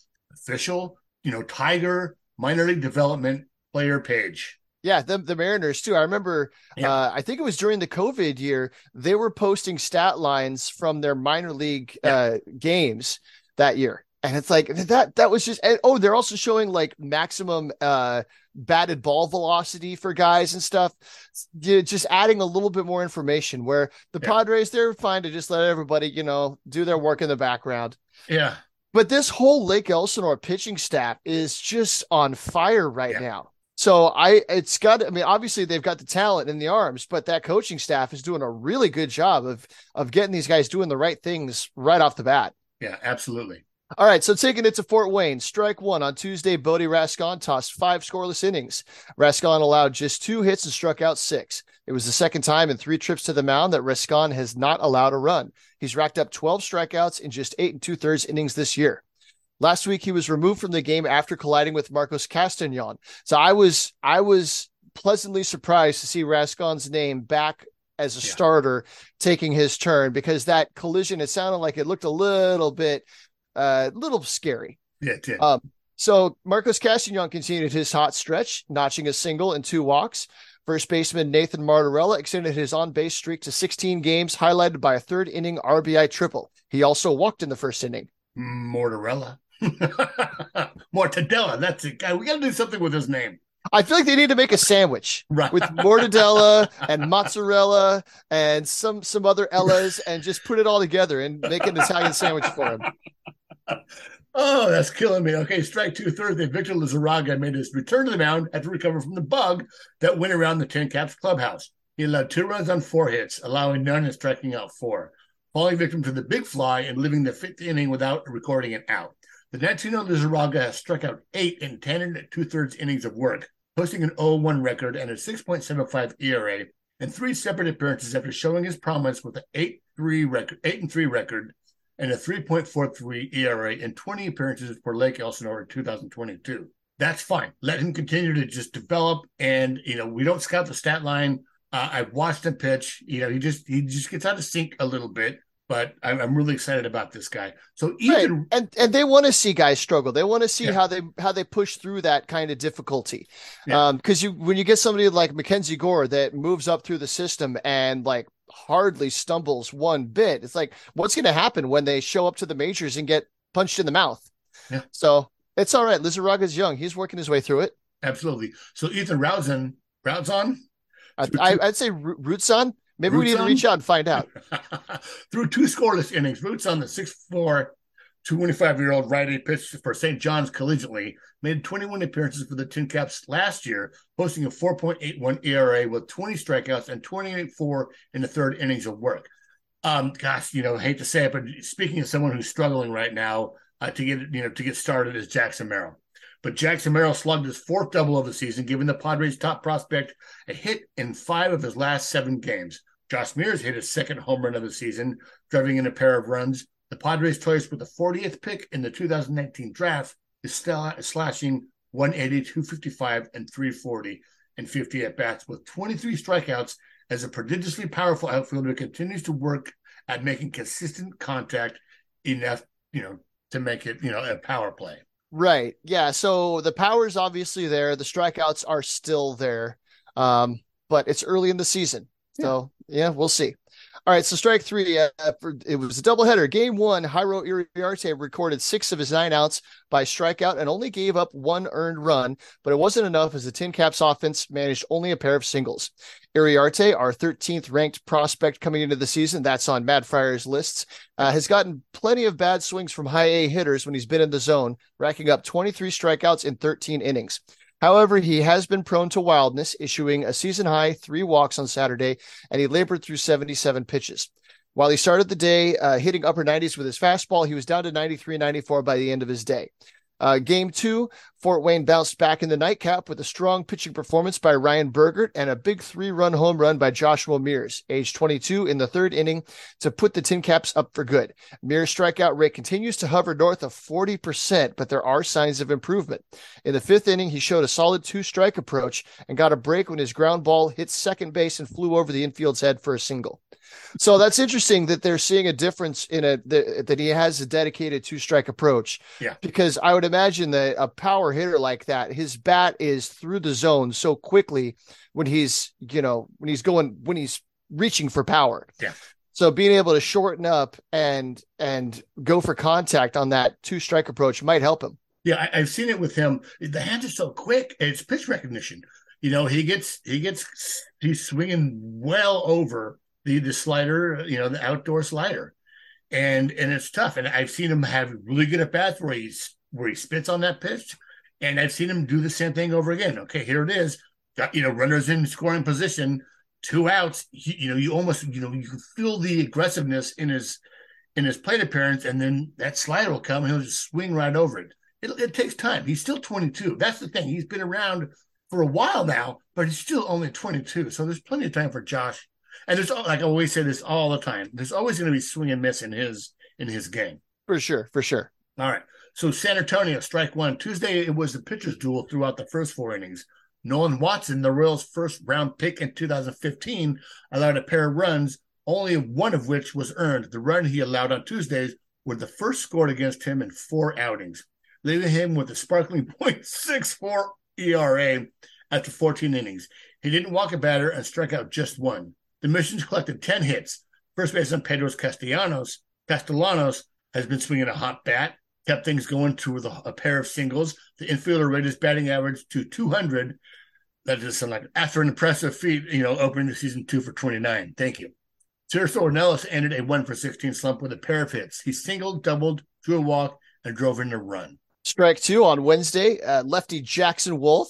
[SPEAKER 3] official, you know, Tiger minor league development player page.
[SPEAKER 4] Yeah, the, the Mariners too. I remember,
[SPEAKER 3] Yeah.
[SPEAKER 4] uh, I think it was during the COVID year, they were posting stat lines from their minor league uh, games that year. And it's like that, that was just, and, oh, they're also showing like maximum uh, batted ball velocity for guys and stuff. Yeah, Just adding a little bit more information where the
[SPEAKER 3] Yeah.
[SPEAKER 4] Padres, they're fine to just let everybody, you know, do their work in the background.
[SPEAKER 3] Yeah,
[SPEAKER 4] But this whole Lake Elsinore pitching staff is just on fire right
[SPEAKER 3] Yeah.
[SPEAKER 4] now. So I it's got I mean obviously they've got the talent in the arms, but that coaching staff is doing a really good job of of getting these guys doing the right things right off the bat.
[SPEAKER 3] yeah, absolutely.
[SPEAKER 4] All right, so taking it to Fort Wayne, strike one on Tuesday. Bodie Rascon tossed five scoreless innings. Rascon allowed just two hits and struck out six. It was the second time in three trips to the mound that Rascon has not allowed a run. He's racked up 12 strikeouts in just eight and two thirds innings this year. Last week, he was removed from the game after colliding with Marcos Castagnon. So I was I was pleasantly surprised to see Rascon's name back as a
[SPEAKER 3] Yeah.
[SPEAKER 4] starter taking his turn because that collision it sounded like it looked a little bit uh little scary.
[SPEAKER 3] Yeah, it did.
[SPEAKER 4] Um so Marcos Castanon continued his hot stretch, notching a single and two walks. First baseman Nathan Martorella extended his on base streak to 16 games, highlighted by a third inning RBI triple. He also walked in the first inning.
[SPEAKER 3] Mortarella. Mortadella. That's it. Guy, we got to do something with his name.
[SPEAKER 4] I feel like they need to make a sandwich
[SPEAKER 3] Right.
[SPEAKER 4] with mortadella and mozzarella and some some other Ellas and just put it all together and make an Italian sandwich for him.
[SPEAKER 3] Oh, that's killing me. Okay, strike two Thursday. Victor Lizarraga made his return to the mound after recovering from the bug that went around the Tin Caps clubhouse. He allowed two runs on four hits, allowing none and striking out four, falling victim to the big fly and living the fifth inning without recording an out. The 19 Lizarraga has struck out eight in 10 and two thirds innings of work, posting an 0 1 record and a 6.75 ERA in three separate appearances after showing his promise with an 8 3 record, 8 and 3 record and a 3.43 ERA in 20 appearances for Lake Elsinore in 2022. That's fine. Let him continue to just develop. And you know, we don't scout the stat line. Uh, I've watched him pitch. You know, he just he just gets out of sync a little bit. But I'm, I'm really excited about this guy. So
[SPEAKER 4] Right.
[SPEAKER 3] even
[SPEAKER 4] And and they want to see guys struggle. They want to see
[SPEAKER 3] Yeah.
[SPEAKER 4] how they how they push through that kind of difficulty.
[SPEAKER 3] Yeah.
[SPEAKER 4] Um, because you when you get somebody like Mackenzie Gore that moves up through the system and like hardly stumbles one bit, it's like what's going to happen when they show up to the majors and get punched in the mouth?
[SPEAKER 3] Yeah.
[SPEAKER 4] So it's all right. Lizarraga's young. He's working his way through it.
[SPEAKER 3] absolutely. So Ethan Routzahn, Routzahn,
[SPEAKER 4] I, I'd say Ro- Rootson. Maybe we need to reach out and find out.
[SPEAKER 3] Through two scoreless innings, Roots on the 6'4, 25 year old righty pitched for St. John's collegiately, made 21 appearances for the Tin Caps last year, posting a 4.81 ERA with 20 strikeouts and 28-4 in the third innings of work. Um, gosh, you know, hate to say it, but speaking of someone who's struggling right now uh, to get you know to get started is Jackson Merrill. But Jackson Merrill slugged his fourth double of the season, giving the Padres' top prospect a hit in five of his last seven games. Josh Mears hit his second home run of the season, driving in a pair of runs. The Padres' choice with the 40th pick in the 2019 draft is still slashing 180, 255, and 340 and 50 at bats with 23 strikeouts as a prodigiously powerful outfielder continues to work at making consistent contact enough, you know, to make it, you know, a power play.
[SPEAKER 4] Right. Yeah. So the power is obviously there. The strikeouts are still there. Um, but it's early in the season. So yeah, we'll see. All right. So strike three. Uh, for, it was a doubleheader. Game one, Jairo Iriarte recorded six of his nine outs by strikeout and only gave up one earned run, but it wasn't enough as the Tin Caps offense managed only a pair of singles. Iriarte, our 13th ranked prospect coming into the season, that's on Mad Friar's lists, uh, has gotten plenty of bad swings from high A hitters when he's been in the zone, racking up 23 strikeouts in 13 innings. However, he has been prone to wildness, issuing a season high three walks on Saturday, and he labored through 77 pitches. While he started the day uh, hitting upper 90s with his fastball, he was down to 93 94 by the end of his day. Uh, game two, Fort Wayne bounced back in the nightcap with a strong pitching performance by Ryan Bergert and a big three run home run by Joshua Mears, age 22, in the third inning to put the Tin Caps up for good. Mears' strikeout rate continues to hover north of 40%, but there are signs of improvement. In the fifth inning, he showed a solid two strike approach and got a break when his ground ball hit second base and flew over the infield's head for a single. So that's interesting that they're seeing a difference in a that, that he has a dedicated two strike approach.
[SPEAKER 3] Yeah.
[SPEAKER 4] Because I would imagine that a power hitter like that, his bat is through the zone so quickly when he's, you know, when he's going when he's reaching for power.
[SPEAKER 3] Yeah.
[SPEAKER 4] So being able to shorten up and and go for contact on that two strike approach might help him.
[SPEAKER 3] Yeah, I, I've seen it with him. The hands are so quick. It's pitch recognition. You know, he gets he gets he's swinging well over the the slider. You know, the outdoor slider, and and it's tough. And I've seen him have really good at bats where he's where he spits on that pitch, and I've seen him do the same thing over again. Okay, here it is. Got you know runners in scoring position, two outs. He, you know, you almost you know you can feel the aggressiveness in his in his plate appearance, and then that slider will come and he'll just swing right over it. It, it takes time. He's still 22. That's the thing. He's been around for a while now, but he's still only 22. So there's plenty of time for Josh. And there's like I always say this all the time. There's always going to be swing and miss in his in his game.
[SPEAKER 4] For sure, for sure.
[SPEAKER 3] All right. So San Antonio strike one Tuesday. It was the pitchers' duel throughout the first four innings. Nolan Watson, the Royals' first round pick in 2015, allowed a pair of runs, only one of which was earned. The run he allowed on Tuesdays were the first scored against him in four outings, leaving him with a sparkling .64 ERA after 14 innings. He didn't walk a batter and struck out just one. The Missions collected 10 hits. First baseman Pedro Castellanos, Castellanos has been swinging a hot bat, kept things going to the, a pair of singles. The infielder rated his batting average to 200. That is like after an impressive feat, you know, opening the season two for 29. Thank you. Tirso Ornelas ended a one for 16 slump with a pair of hits. He singled, doubled, drew a walk, and drove in a run.
[SPEAKER 4] Strike two on Wednesday. Uh, lefty Jackson Wolf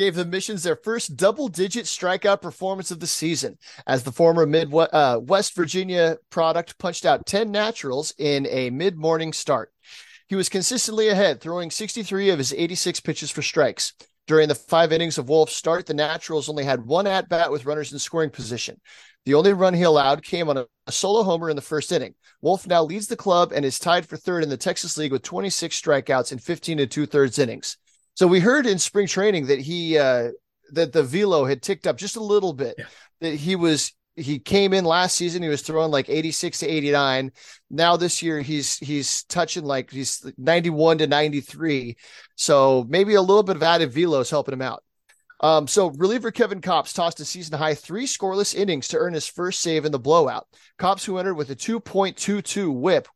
[SPEAKER 4] gave the Missions their first double digit strikeout performance of the season as the former Midwest uh, West Virginia product punched out 10 naturals in a mid morning start. He was consistently ahead, throwing 63 of his 86 pitches for strikes. During the five innings of Wolf's start, the Naturals only had one at bat with runners in scoring position. The only run he allowed came on a, a, solo homer in the first inning. Wolf now leads the club and is tied for third in the Texas League with 26 strikeouts in 15 and two thirds innings. So we heard in spring training that he uh, that the velo had ticked up just a little bit. Yeah. That he was he came in last season he was throwing like 86 to 89 now this year he's he's touching like he's 91 to 93 so maybe a little bit of added velo is helping him out um, so reliever Kevin Kopps tossed a season high three scoreless innings to earn his first save in the blowout. Kopps, who entered with a 2.22 whip,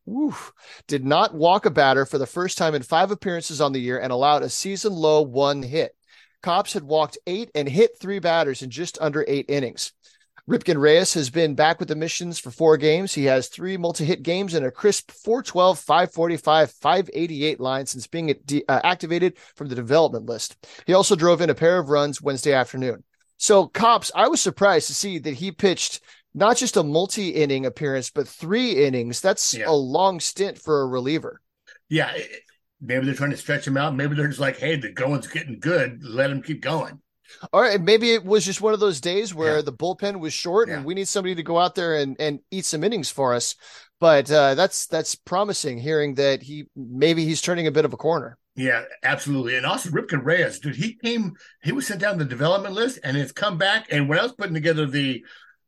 [SPEAKER 4] did not walk a batter for the first time in five appearances on the year and allowed a season low one hit. Kopps had walked eight and hit three batters in just under eight innings. Ripken Reyes has been back with the missions for four games. He has three multi hit games and a crisp 412, 545, 588 line since being uh, activated from the development list. He also drove in a pair of runs Wednesday afternoon. So, Kopps, I was surprised to see that he pitched not just a multi inning appearance, but three innings. That's yeah. a long stint for a reliever.
[SPEAKER 3] Yeah. Maybe they're trying to stretch him out. Maybe they're just like, hey, the going's getting good. Let him keep going.
[SPEAKER 4] All right, maybe it was just one of those days where yeah. the bullpen was short yeah. and we need somebody to go out there and, and eat some innings for us. But uh, that's that's promising. Hearing that he maybe he's turning a bit of a corner.
[SPEAKER 3] Yeah, absolutely. And also Ripken Reyes, dude, he came, he was sent down the development list and it's come back. And when I was putting together the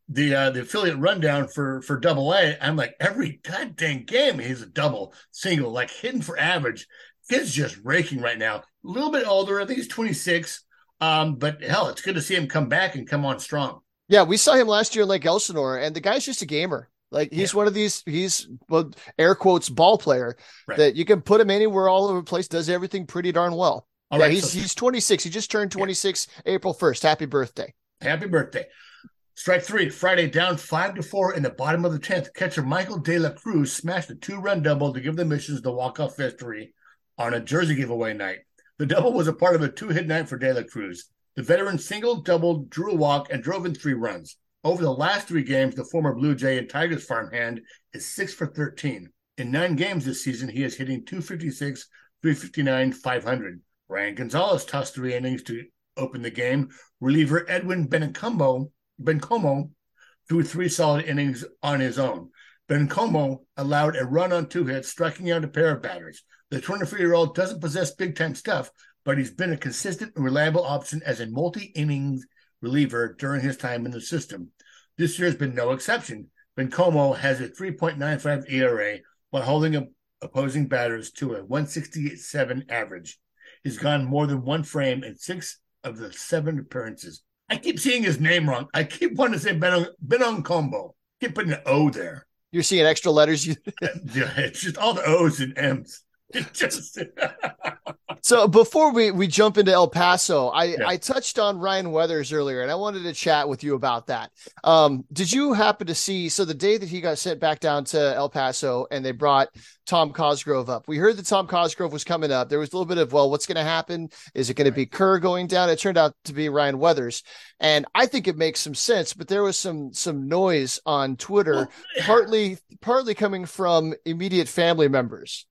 [SPEAKER 3] the uh, the affiliate rundown for for Double A, I'm like every goddamn game he's a double, single, like hitting for average. Kid's just raking right now. A little bit older, I think he's 26 um, but hell, it's good to see him come back and come on strong.
[SPEAKER 4] Yeah, we saw him last year in Lake Elsinore, and the guy's just a gamer. Like he's yeah. one of these, he's well, air quotes ball player right. that you can put him anywhere all over the place, does everything pretty darn well. All yeah, right, he's so, he's 26. He just turned 26 yeah. April 1st. Happy birthday.
[SPEAKER 3] Happy birthday. Strike three, Friday down five to four in the bottom of the 10th. Catcher Michael De La Cruz smashed a two run double to give the missions the walk off victory on a jersey giveaway night. The double was a part of a two hit night for De La Cruz. The veteran singled, doubled, drew a walk, and drove in three runs. Over the last three games, the former Blue Jay and Tigers farmhand is six for 13. In nine games this season, he is hitting 256, 359, 500. Ryan Gonzalez tossed three innings to open the game. Reliever Edwin Bencomo, Bencomo threw three solid innings on his own. Bencomo allowed a run on two hits, striking out a pair of batters. The 24 year old doesn't possess big time stuff, but he's been a consistent and reliable option as a multi innings reliever during his time in the system. This year has been no exception. Bencomo has a 3.95 ERA while holding opposing batters to a 168.7 average. He's gone more than one frame in six of the seven appearances. I keep seeing his name wrong. I keep wanting to say Benon Combo. Keep putting an O there.
[SPEAKER 4] You're seeing extra letters.
[SPEAKER 3] yeah, it's just all the O's and M's. Just
[SPEAKER 4] So before we we jump into El Paso, I
[SPEAKER 3] Yeah.
[SPEAKER 4] I touched on Ryan Weathers earlier, and I wanted to chat with you about that. Um, did you happen to see? So the day that he got sent back down to El Paso, and they brought Tom Cosgrove up, we heard that Tom Cosgrove was coming up. There was a little bit of well, what's going to happen? Is it going to be Kerr going down? It turned out to be Ryan Weathers, and I think it makes some sense. But there was some some noise on Twitter,
[SPEAKER 3] Well,
[SPEAKER 4] partly partly coming from immediate family members.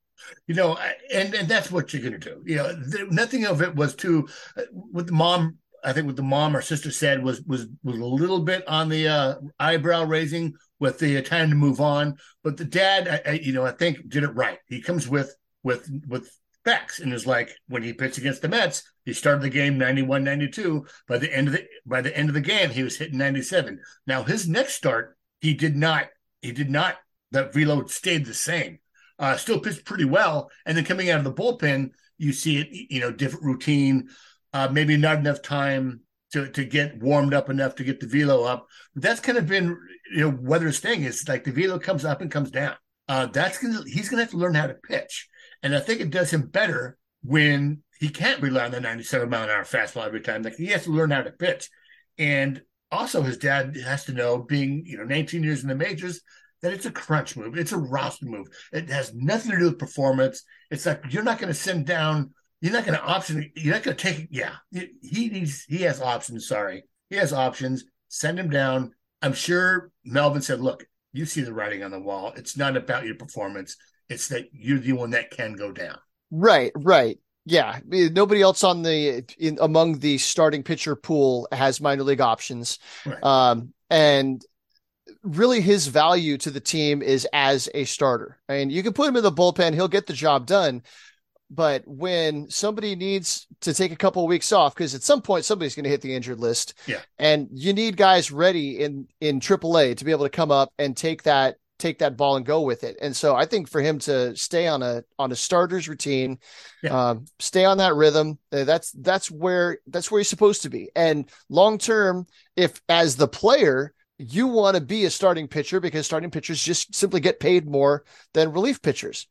[SPEAKER 3] You know, and and that's what you're going to do. You know, th- nothing of it was too. What the mom, I think, what the mom or sister said was was was a little bit on the uh, eyebrow raising with the uh, time to move on. But the dad, I, I, you know, I think did it right. He comes with with with facts and is like when he pitched against the Mets, he started the game 91 92. By the end of the by the end of the game, he was hitting 97. Now his next start, he did not. He did not. That velo stayed the same uh, still pitched pretty well. And then coming out of the bullpen, you see it, you know, different routine, uh, maybe not enough time to to get warmed up enough to get the velo up. That's kind of been, you know, Weather's thing is like the velo comes up and comes down. Uh, that's gonna he's gonna have to learn how to pitch, and I think it does him better when he can't rely on the 97 mile an hour fastball every time. Like he has to learn how to pitch, and also his dad has to know, being you know 19 years in the majors, that it's a crunch move. It's a roster move. It has nothing to do with performance. It's like you're not going to send down. You're not going to option. You're not going to take. Yeah, he needs. He has options. Sorry, he has options. Send him down. I'm sure Melvin said, "Look, you see the writing on the wall. It's not about your performance. It's that you're the one that can go down."
[SPEAKER 4] Right, right. Yeah, nobody else on the in among the starting pitcher pool has minor league options.
[SPEAKER 3] Right.
[SPEAKER 4] Um, and really his value to the team is as a starter. I mean, you can put him in the bullpen, he'll get the job done. But when somebody needs to take a couple of weeks off, because at some point somebody's going to hit the injured list,
[SPEAKER 3] Yeah.
[SPEAKER 4] and you need guys ready in in AAA to be able to come up and take that take that ball and go with it. And so I think for him to stay on a on a starter's routine,
[SPEAKER 3] Yeah.
[SPEAKER 4] um, stay on that rhythm, uh, that's that's where that's where he's supposed to be. And long term, if as the player you want to be a starting pitcher because starting pitchers just simply get paid more than relief pitchers.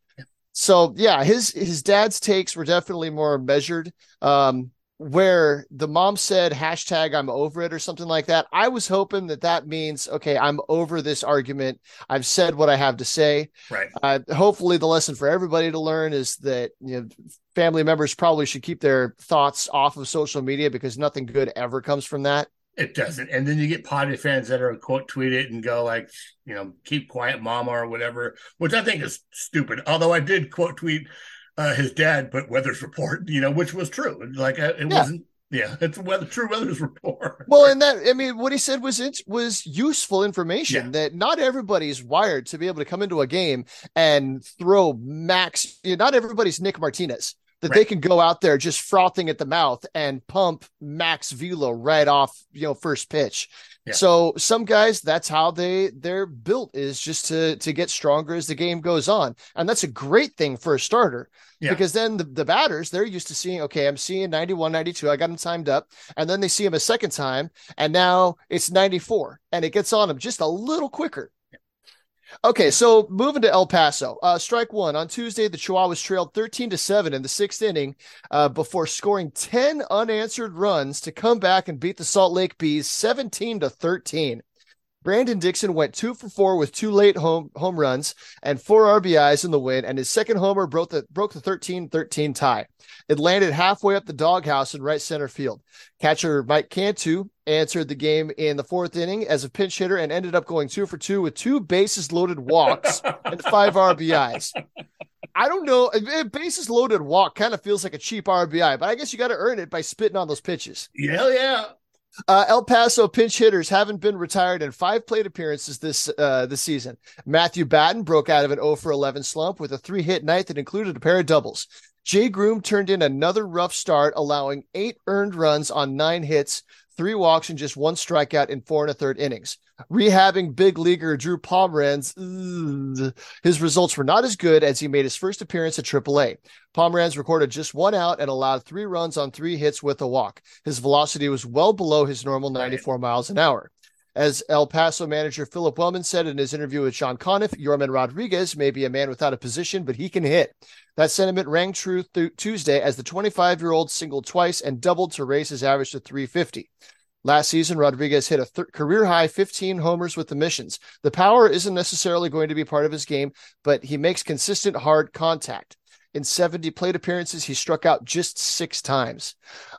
[SPEAKER 4] So yeah, his his dad's takes were definitely more measured. Um, where the mom said hashtag I'm over it or something like that. I was hoping that that means okay, I'm over this argument. I've said what I have to say.
[SPEAKER 3] Right.
[SPEAKER 4] Uh, hopefully, the lesson for everybody to learn is that you know family members probably should keep their thoughts off of social media because nothing good ever comes from that.
[SPEAKER 3] It doesn't. And then you get potty fans that are quote tweet it and go like, you know, keep quiet, mama, or whatever, which I think is stupid. Although I did quote tweet uh, his dad, but weather's report, you know, which was true. Like uh, it
[SPEAKER 4] Yeah.
[SPEAKER 3] wasn't. Yeah, it's a weather, true weather's report.
[SPEAKER 4] Well, and that I mean, what he said was it was useful information
[SPEAKER 3] Yeah.
[SPEAKER 4] that not everybody's wired to be able to come into a game and throw max. You know, not everybody's Nick Martinez that they can go out there just frothing at the mouth and pump max velo right off you know first pitch.
[SPEAKER 3] Yeah.
[SPEAKER 4] So some guys, that's how they they're built is just to to get stronger as the game goes on, and that's a great thing for a starter
[SPEAKER 3] Yeah.
[SPEAKER 4] because then the, the batters they're used to seeing okay i'm seeing 91 92 i got him timed up and then they see him a second time and now it's 94 and it gets on him just a little quicker okay so moving to el paso. Uh strike one. On tuesday the chihuahuas trailed 13 to 7 in the sixth inning uh, before scoring 10 unanswered runs to come back and beat the salt lake bees 17 to 13 Brandon Dixon went two for four with two late home home runs and four RBIs in the win, and his second homer broke the broke the 13-13 tie. It landed halfway up the doghouse in right center field. Catcher Mike Cantu answered the game in the fourth inning as a pinch hitter and ended up going two for two with two bases loaded walks and five RBIs. I don't know. a- Bases loaded walk kind of feels like a cheap RBI, but I guess you got to earn it by spitting on those pitches.
[SPEAKER 3] Hell yeah.
[SPEAKER 4] Uh, El Paso pinch hitters haven't been retired in five plate appearances this uh, this season. Matthew Batten broke out of an 0 for 11 slump with a three hit night that included a pair of doubles. Jay Groom turned in another rough start, allowing eight earned runs on nine hits, three walks, and just one strikeout in four and a third innings. Rehabbing big leaguer Drew Pomeranz, his results were not as good as he made his first appearance at AAA. Pomeranz recorded just one out and allowed three runs on three hits with a walk. His velocity was well below his normal 94 miles an hour. As El Paso manager Phillip Wellman said in his interview with Sean Conniff, Yorman Rodriguez may be a man without a position, but he can hit. That sentiment rang true th- Tuesday as the 25 year old singled twice and doubled to raise his average to 350. Last season, Rodriguez hit a th- career high 15 homers with the missions. The power isn't necessarily going to be part of his game, but he makes consistent hard contact. In 70 plate appearances, he struck out just six times.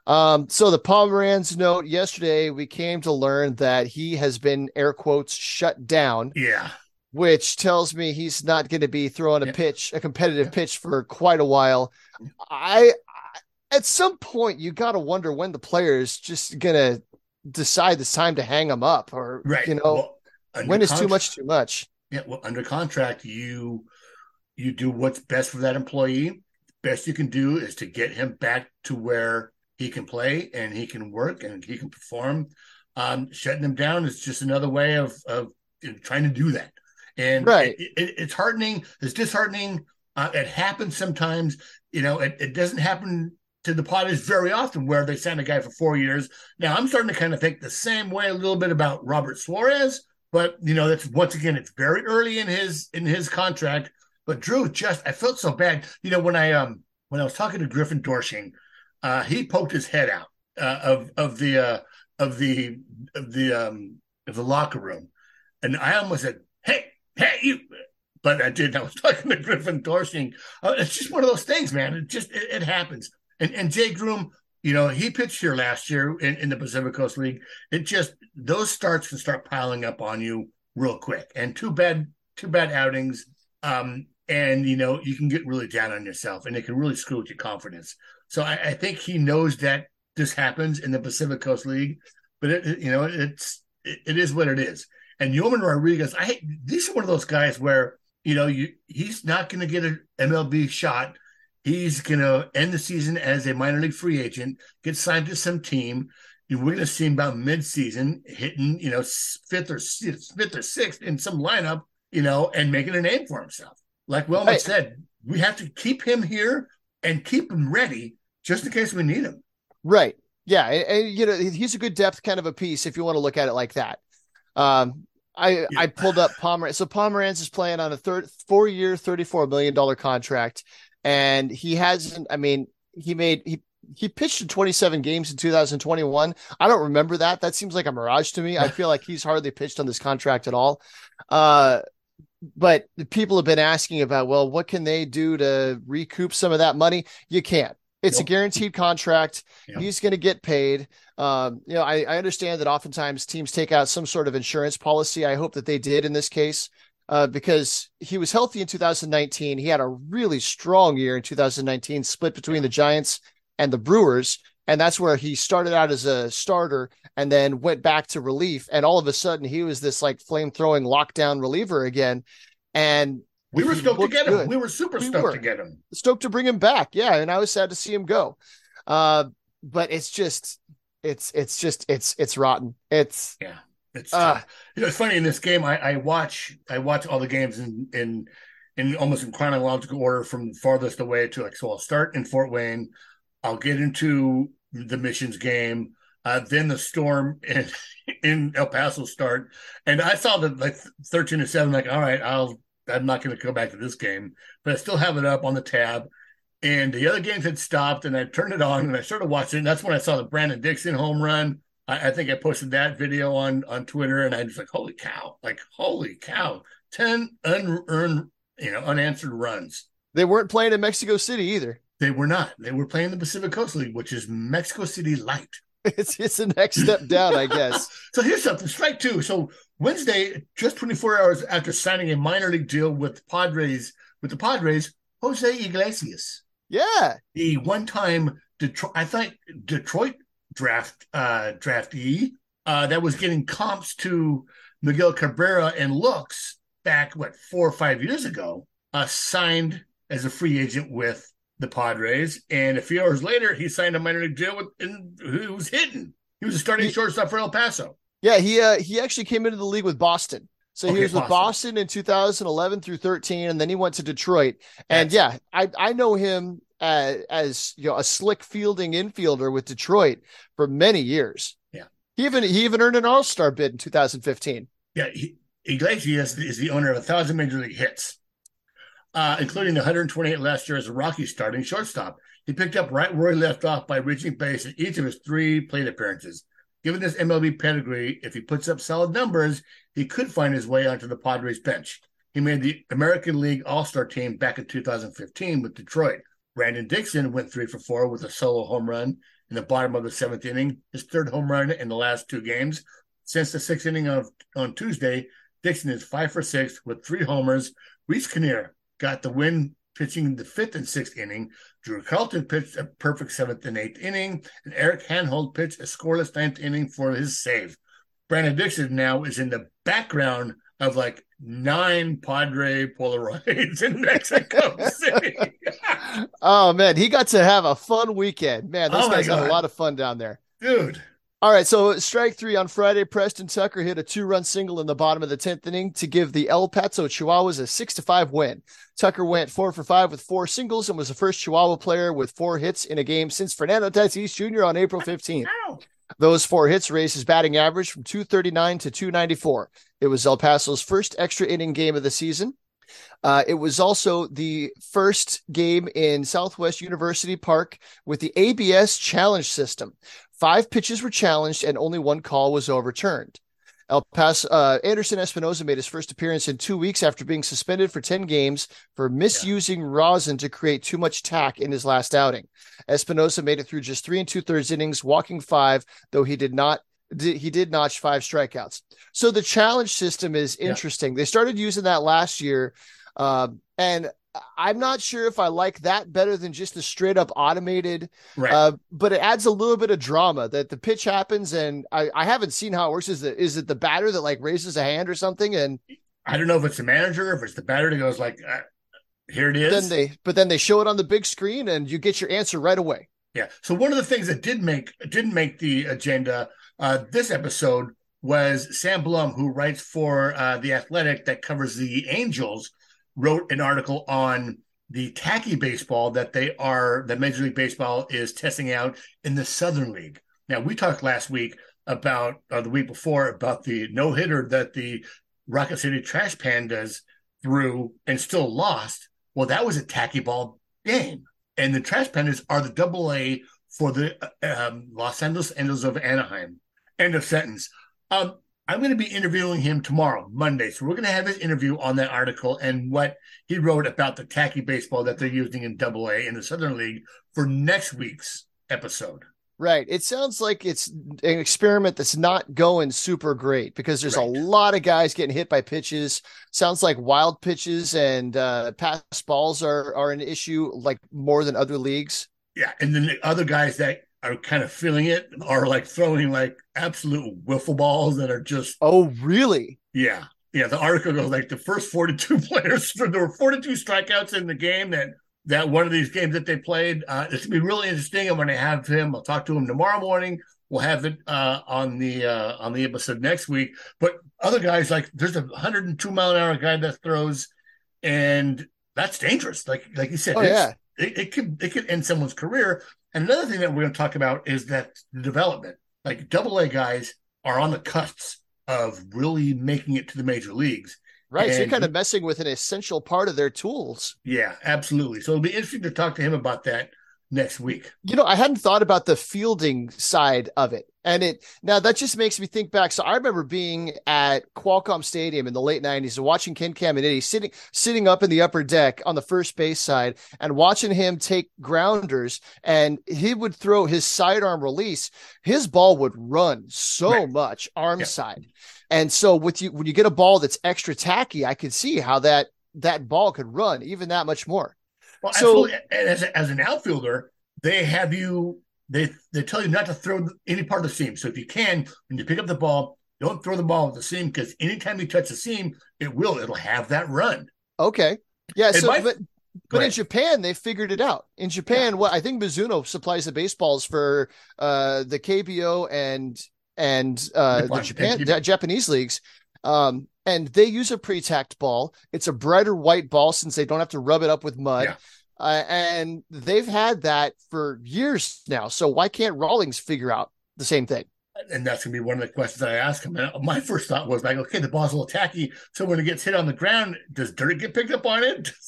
[SPEAKER 4] Um, so the Pomeranz note yesterday, we came to learn that he has been air quotes shut down,
[SPEAKER 3] Yeah.
[SPEAKER 4] which tells me he's not going to be throwing a
[SPEAKER 3] Yeah.
[SPEAKER 4] pitch, a competitive
[SPEAKER 3] Yeah.
[SPEAKER 4] pitch for quite a while. I, I at some point you got to wonder when the player is just going to decide it's time to hang him up or
[SPEAKER 3] Right.
[SPEAKER 4] you know
[SPEAKER 3] Well,
[SPEAKER 4] when is too much too much.
[SPEAKER 3] Yeah, well, under contract, you you do what's best for that employee. Best you can do is to get him back to where he can play and he can work and he can perform. Um, shutting him down is just another way of of you know, trying to do that. And
[SPEAKER 4] Right.
[SPEAKER 3] it, it, it's heartening. It's disheartening. Uh, it happens sometimes. You know, it, it doesn't happen to the Padres very often where they sign a guy for four years. Now I'm starting to kind of think the same way a little bit about Robert Suarez but you know that's once again it's very early in his in his contract. But drew just i felt so bad. You know when i um when i was talking to Griffin Doersching uh he poked his head out uh, of of the uh of the of the um of the locker room. And i almost said hey hey you but i didn't i was talking to Griffin Doersching uh, it's just one of those things man. It just it, it happens and and jay groom you know, he pitched here last year in, in the Pacific Coast League. It just those starts can start piling up on you real quick. And two bad, two bad outings. Um, and you know, you can get really down on yourself and it can really screw with your confidence. So I, I think he knows that this happens in the Pacific Coast League, but it, you know, it's it, it is what it is. And Yorman Rodriguez, I these are one of those guys where you know you he's not going to get an MLB shot He's going to end the season as a minor league free agent, get signed to some team. and We're going to see him about mid-season hitting, you know, fifth or fifth or sixth in some lineup, you know, and making a name for himself. Like Wellman
[SPEAKER 4] Right.
[SPEAKER 3] said, we have to keep him here and keep him ready just in case we need him.
[SPEAKER 4] Right. Yeah. And, and, you know, he's a good depth kind of a piece if you want to look at it like that. Um, I
[SPEAKER 3] Yeah.
[SPEAKER 4] I pulled up Pomeranz. So Pomeranz is playing on a third four year, thirty four million dollar contract, and he hasn't. I mean, he made he he pitched in twenty seven games in two thousand twenty one. I don't remember that. That seems like a mirage to me. I feel like he's hardly pitched on this contract at all. Uh, but people have been asking about, well, what can they do to recoup some of that money? You can't. It's a guaranteed contract. He's going to get paid. Um, you know, I, I understand that oftentimes teams take out some sort of insurance policy. I hope that they did in this case, uh, because he was healthy in 2019. He had a really strong year in 2019, split between the Giants and the Brewers. And that's where he started out as a starter and then went back to relief. And all of a sudden, he was this like flame throwing lockdown reliever again. And
[SPEAKER 3] We were stoked to get him.
[SPEAKER 4] good.
[SPEAKER 3] We were super
[SPEAKER 4] We
[SPEAKER 3] stoked
[SPEAKER 4] were.
[SPEAKER 3] to get him.
[SPEAKER 4] stoked to bring him back. Yeah, and I was sad to see him go. Uh, but it's just, it's, it's just, it's, it's rotten. It's,
[SPEAKER 3] It's
[SPEAKER 4] Uh.
[SPEAKER 3] You know, it's funny in this game. I, I watch I watch all the games in in in almost in chronological order from farthest away to like so. I'll start in Fort Wayne. I'll get into the missions game. Uh, then the storm in in El Paso start, and I saw the like thirteen to seven. Like, all right, I'll I'm not going to go back to this game, but I still have it up on the tab. And the other games had stopped, and I turned it on and I started watching. And that's when I saw the Brandon Dixon home run. I, I think I posted that video on on Twitter, and I was like, "Holy cow! Like, holy cow! Ten unearned, you know, unanswered runs.
[SPEAKER 4] they weren't playing in Mexico City either.
[SPEAKER 3] They were not. They were playing the Pacific Coast League, which is Mexico City light.
[SPEAKER 4] It's, it's the next step down, I guess.
[SPEAKER 3] So here's something. Strike two. So Wednesday, just 24 hours after signing a minor league deal with Padres, with the Padres, Jose Iglesias,
[SPEAKER 4] Yeah.
[SPEAKER 3] the one-time Detroit, I think Detroit draft uh, draftee uh, that was getting comps to Miguel Cabrera and looks back what four or five years ago, uh, signed as a free agent with the Padres, and a few hours later he signed a minor league deal with and who was hitting. He was a starting
[SPEAKER 4] He-
[SPEAKER 3] shortstop for El Paso.
[SPEAKER 4] Yeah. He, uh, he actually came into the league with Boston. So he
[SPEAKER 3] Okay,
[SPEAKER 4] was with
[SPEAKER 3] Boston.
[SPEAKER 4] Boston in 2011 through 13, and then he went to Detroit. And
[SPEAKER 3] That's-
[SPEAKER 4] yeah, I, I know him as, as you know a slick fielding infielder with Detroit for many years. Yeah, He even he even earned an All Star bid in 2015.
[SPEAKER 3] Yeah, he, Iglesias is the owner of a thousand major league hits, uh, including the 128 last year as a Rocky starting shortstop. He picked up right where he left off by reaching base in each of his three plate appearances. Given this MLB pedigree, if he puts up solid numbers, he could find his way onto the Padres bench. He made the American League All Star team back in 2015 with Detroit. Brandon Dixon went three for four with a solo home run in the bottom of the seventh inning, his third home run in the last two games. Since the sixth inning of on Tuesday, Dixon is five for six with three homers. Reiss Knehr got the win pitching the fifth and sixth inning. Drew Carlton pitched a perfect seventh and eighth inning, and Eric Hanhold pitched a scoreless ninth inning for his save. Brandon Dixon now is in the background of like nine Padre Polaroids in Mexico City.
[SPEAKER 4] Oh man, he got to have a fun weekend. Man, those
[SPEAKER 3] Oh,
[SPEAKER 4] guys had a lot of fun down there.
[SPEAKER 3] Dude,
[SPEAKER 4] All right, so strike three on Friday. Preston Tucker hit a two-run single in the bottom of the tenth inning to give the El Paso Chihuahuas a six to five win. Tucker went four for five with four singles and was the first Chihuahua player with four hits in a game since Fernando Tatis Jr. on April 15th. Those four hits raised his batting average from 239 to 294. It was El Paso's first extra inning game of the season. Uh, it was also the first game in Southwest University Park with the ABS challenge system. Five pitches were challenged and only one call was overturned. El Paso, uh, Anderson Espinoza made his first appearance in two weeks after being suspended for 10 games for misusing rosin to create too much tack in his last outing. Espinoza made it through just three and two thirds innings, walking five, though he did not. He did notch five strikeouts. So the challenge system is
[SPEAKER 3] Yeah.
[SPEAKER 4] interesting. They started using that last year, um, and I'm not sure if I like that better than just the straight up automated.
[SPEAKER 3] Right.
[SPEAKER 4] Uh, but it adds a little bit of drama that the pitch happens, and I, I haven't seen how it works. Is it is it the batter that like raises a hand or something, and
[SPEAKER 3] I don't know if it's the manager, if it's the batter that goes like, uh, here it is.
[SPEAKER 4] then they but then they show it on the big screen, and you get your answer right away.
[SPEAKER 3] Yeah. So one of the things that did make didn't make the agenda uh, this episode was Sam Blum, who writes for uh, the Athletic that covers the Angels, wrote an article on the tacky baseball that they are that Major League Baseball is testing out in the Southern League. Now we talked last week about or the week before about the no hitter that the Rocket City Trash Pandas threw and still lost. Well, that was a tacky ball game and the Trash Pandas are the double A for the uh, um, Los Angeles Angels of Anaheim. End of sentence. Um, I'm going to be interviewing him tomorrow, Monday. So we're going to have his interview on that article and what he wrote about the tacky baseball that they're using in double A in the Southern League for next week's episode.
[SPEAKER 4] Right. It sounds like it's an experiment that's not going super great because there's
[SPEAKER 3] Right.
[SPEAKER 4] a lot of guys getting hit by pitches. Sounds like wild pitches and uh, pass balls are are an issue like more than other leagues.
[SPEAKER 3] Yeah. And then the other guys that are kind of feeling it are like throwing like absolute wiffle balls that are just
[SPEAKER 4] Oh, really?
[SPEAKER 3] Yeah. Yeah. The article goes like the first 42 players, there were 42 strikeouts in the game that that one of these games that they played. Uh, it's gonna be really interesting. I'm gonna have him, I'll talk to him tomorrow morning. We'll have it uh, on the uh, on the episode next week. But other guys like there's a 102 mile an hour guy that throws, and that's dangerous. Like like you said,
[SPEAKER 4] Oh, yeah.
[SPEAKER 3] it, it could it could end someone's career. And another thing that we're going to talk about is that development, like double A guys, are on the cusps of really making it to the major leagues.
[SPEAKER 4] Right. so you're kind of messing with an essential part of their tools.
[SPEAKER 3] Yeah, absolutely. So it'll be interesting to talk to him about that next week.
[SPEAKER 4] You know, I hadn't thought about the fielding side of it. And it now that just makes me think back. So I remember being at Qualcomm Stadium in the late 90s and watching Ken Caminiti sitting sitting up in the upper deck on the first base side and watching him take grounders and he would throw his sidearm release. His ball would run so
[SPEAKER 3] Right.
[SPEAKER 4] much arm
[SPEAKER 3] Yeah.
[SPEAKER 4] side. And so with you when you get a ball that's extra tacky, I could see how that that ball could run even that much more.
[SPEAKER 3] Well,
[SPEAKER 4] So-
[SPEAKER 3] as, as an outfielder, they have you. They they tell you not to throw any part of the seam. So if you can, when you pick up the ball, don't throw the ball at the seam because anytime you touch the seam, it will. It'll have that run.
[SPEAKER 4] Okay. Yeah.
[SPEAKER 3] It
[SPEAKER 4] So,
[SPEAKER 3] might-
[SPEAKER 4] but but in. Japan, they figured it out. In Japan, what I think Mizuno supplies the baseballs for uh, the KBO and and uh, the Japan the Japanese leagues. Um, and they use a pre-tacked ball. It's a brighter white ball since they don't have to rub it up with mud.
[SPEAKER 3] Yeah.
[SPEAKER 4] Uh, and they've had that for years now. So why can't Rawlings figure out the same thing?
[SPEAKER 3] and that's gonna be one of the questions I ask him. And my first thought was like, okay, the ball's a little tacky, so when it gets hit on the ground, does dirt get picked up on it?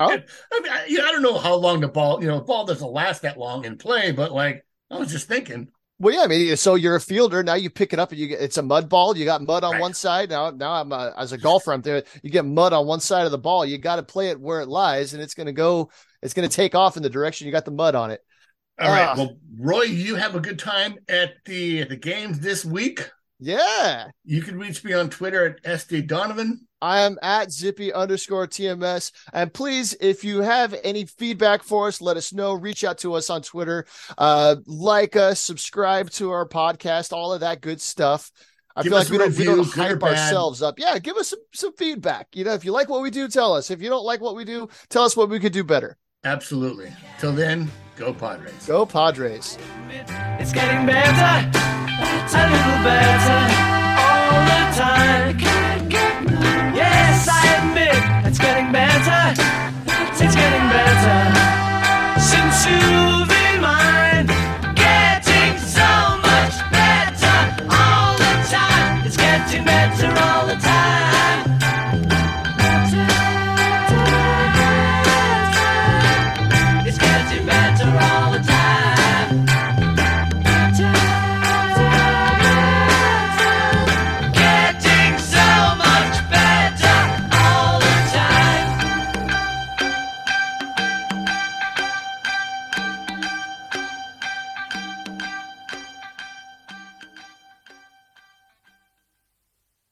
[SPEAKER 4] Oh.
[SPEAKER 3] I mean, I, you know, I don't know how long the ball, you know, the ball doesn't last that long in play, but like I was just thinking,
[SPEAKER 4] Well, yeah, I mean, so you're a fielder now. You pick it up and you get it's a mud ball. You got mud on
[SPEAKER 3] Right.
[SPEAKER 4] one side. Now, now I'm a, as a golfer, I'm there. You get mud on one side of the ball. You got to play it where it lies, and it's going to go. It's going to take off in the direction you got the mud on it.
[SPEAKER 3] all right,
[SPEAKER 4] Ah.
[SPEAKER 3] well, Roy, you have a good time at the at the games this week.
[SPEAKER 4] Yeah,
[SPEAKER 3] You can reach me on Twitter at SD Donovan.
[SPEAKER 4] I am at zippy underscore TMS. And please, if you have any feedback for us, let us know. Reach out to us on Twitter. Uh, like us, subscribe to our podcast, all of that good stuff. I
[SPEAKER 3] Give
[SPEAKER 4] feel like we don't, we don't hype ourselves up. Yeah, give us some, some feedback. You know, if you like what we do, tell us. If you don't like what we do, tell us what we could do better.
[SPEAKER 3] Absolutely. Till then, go Padres.
[SPEAKER 4] Go Padres.
[SPEAKER 2] It's getting better, a little better all the time. Yes, I admit it's getting better. It's getting better since you've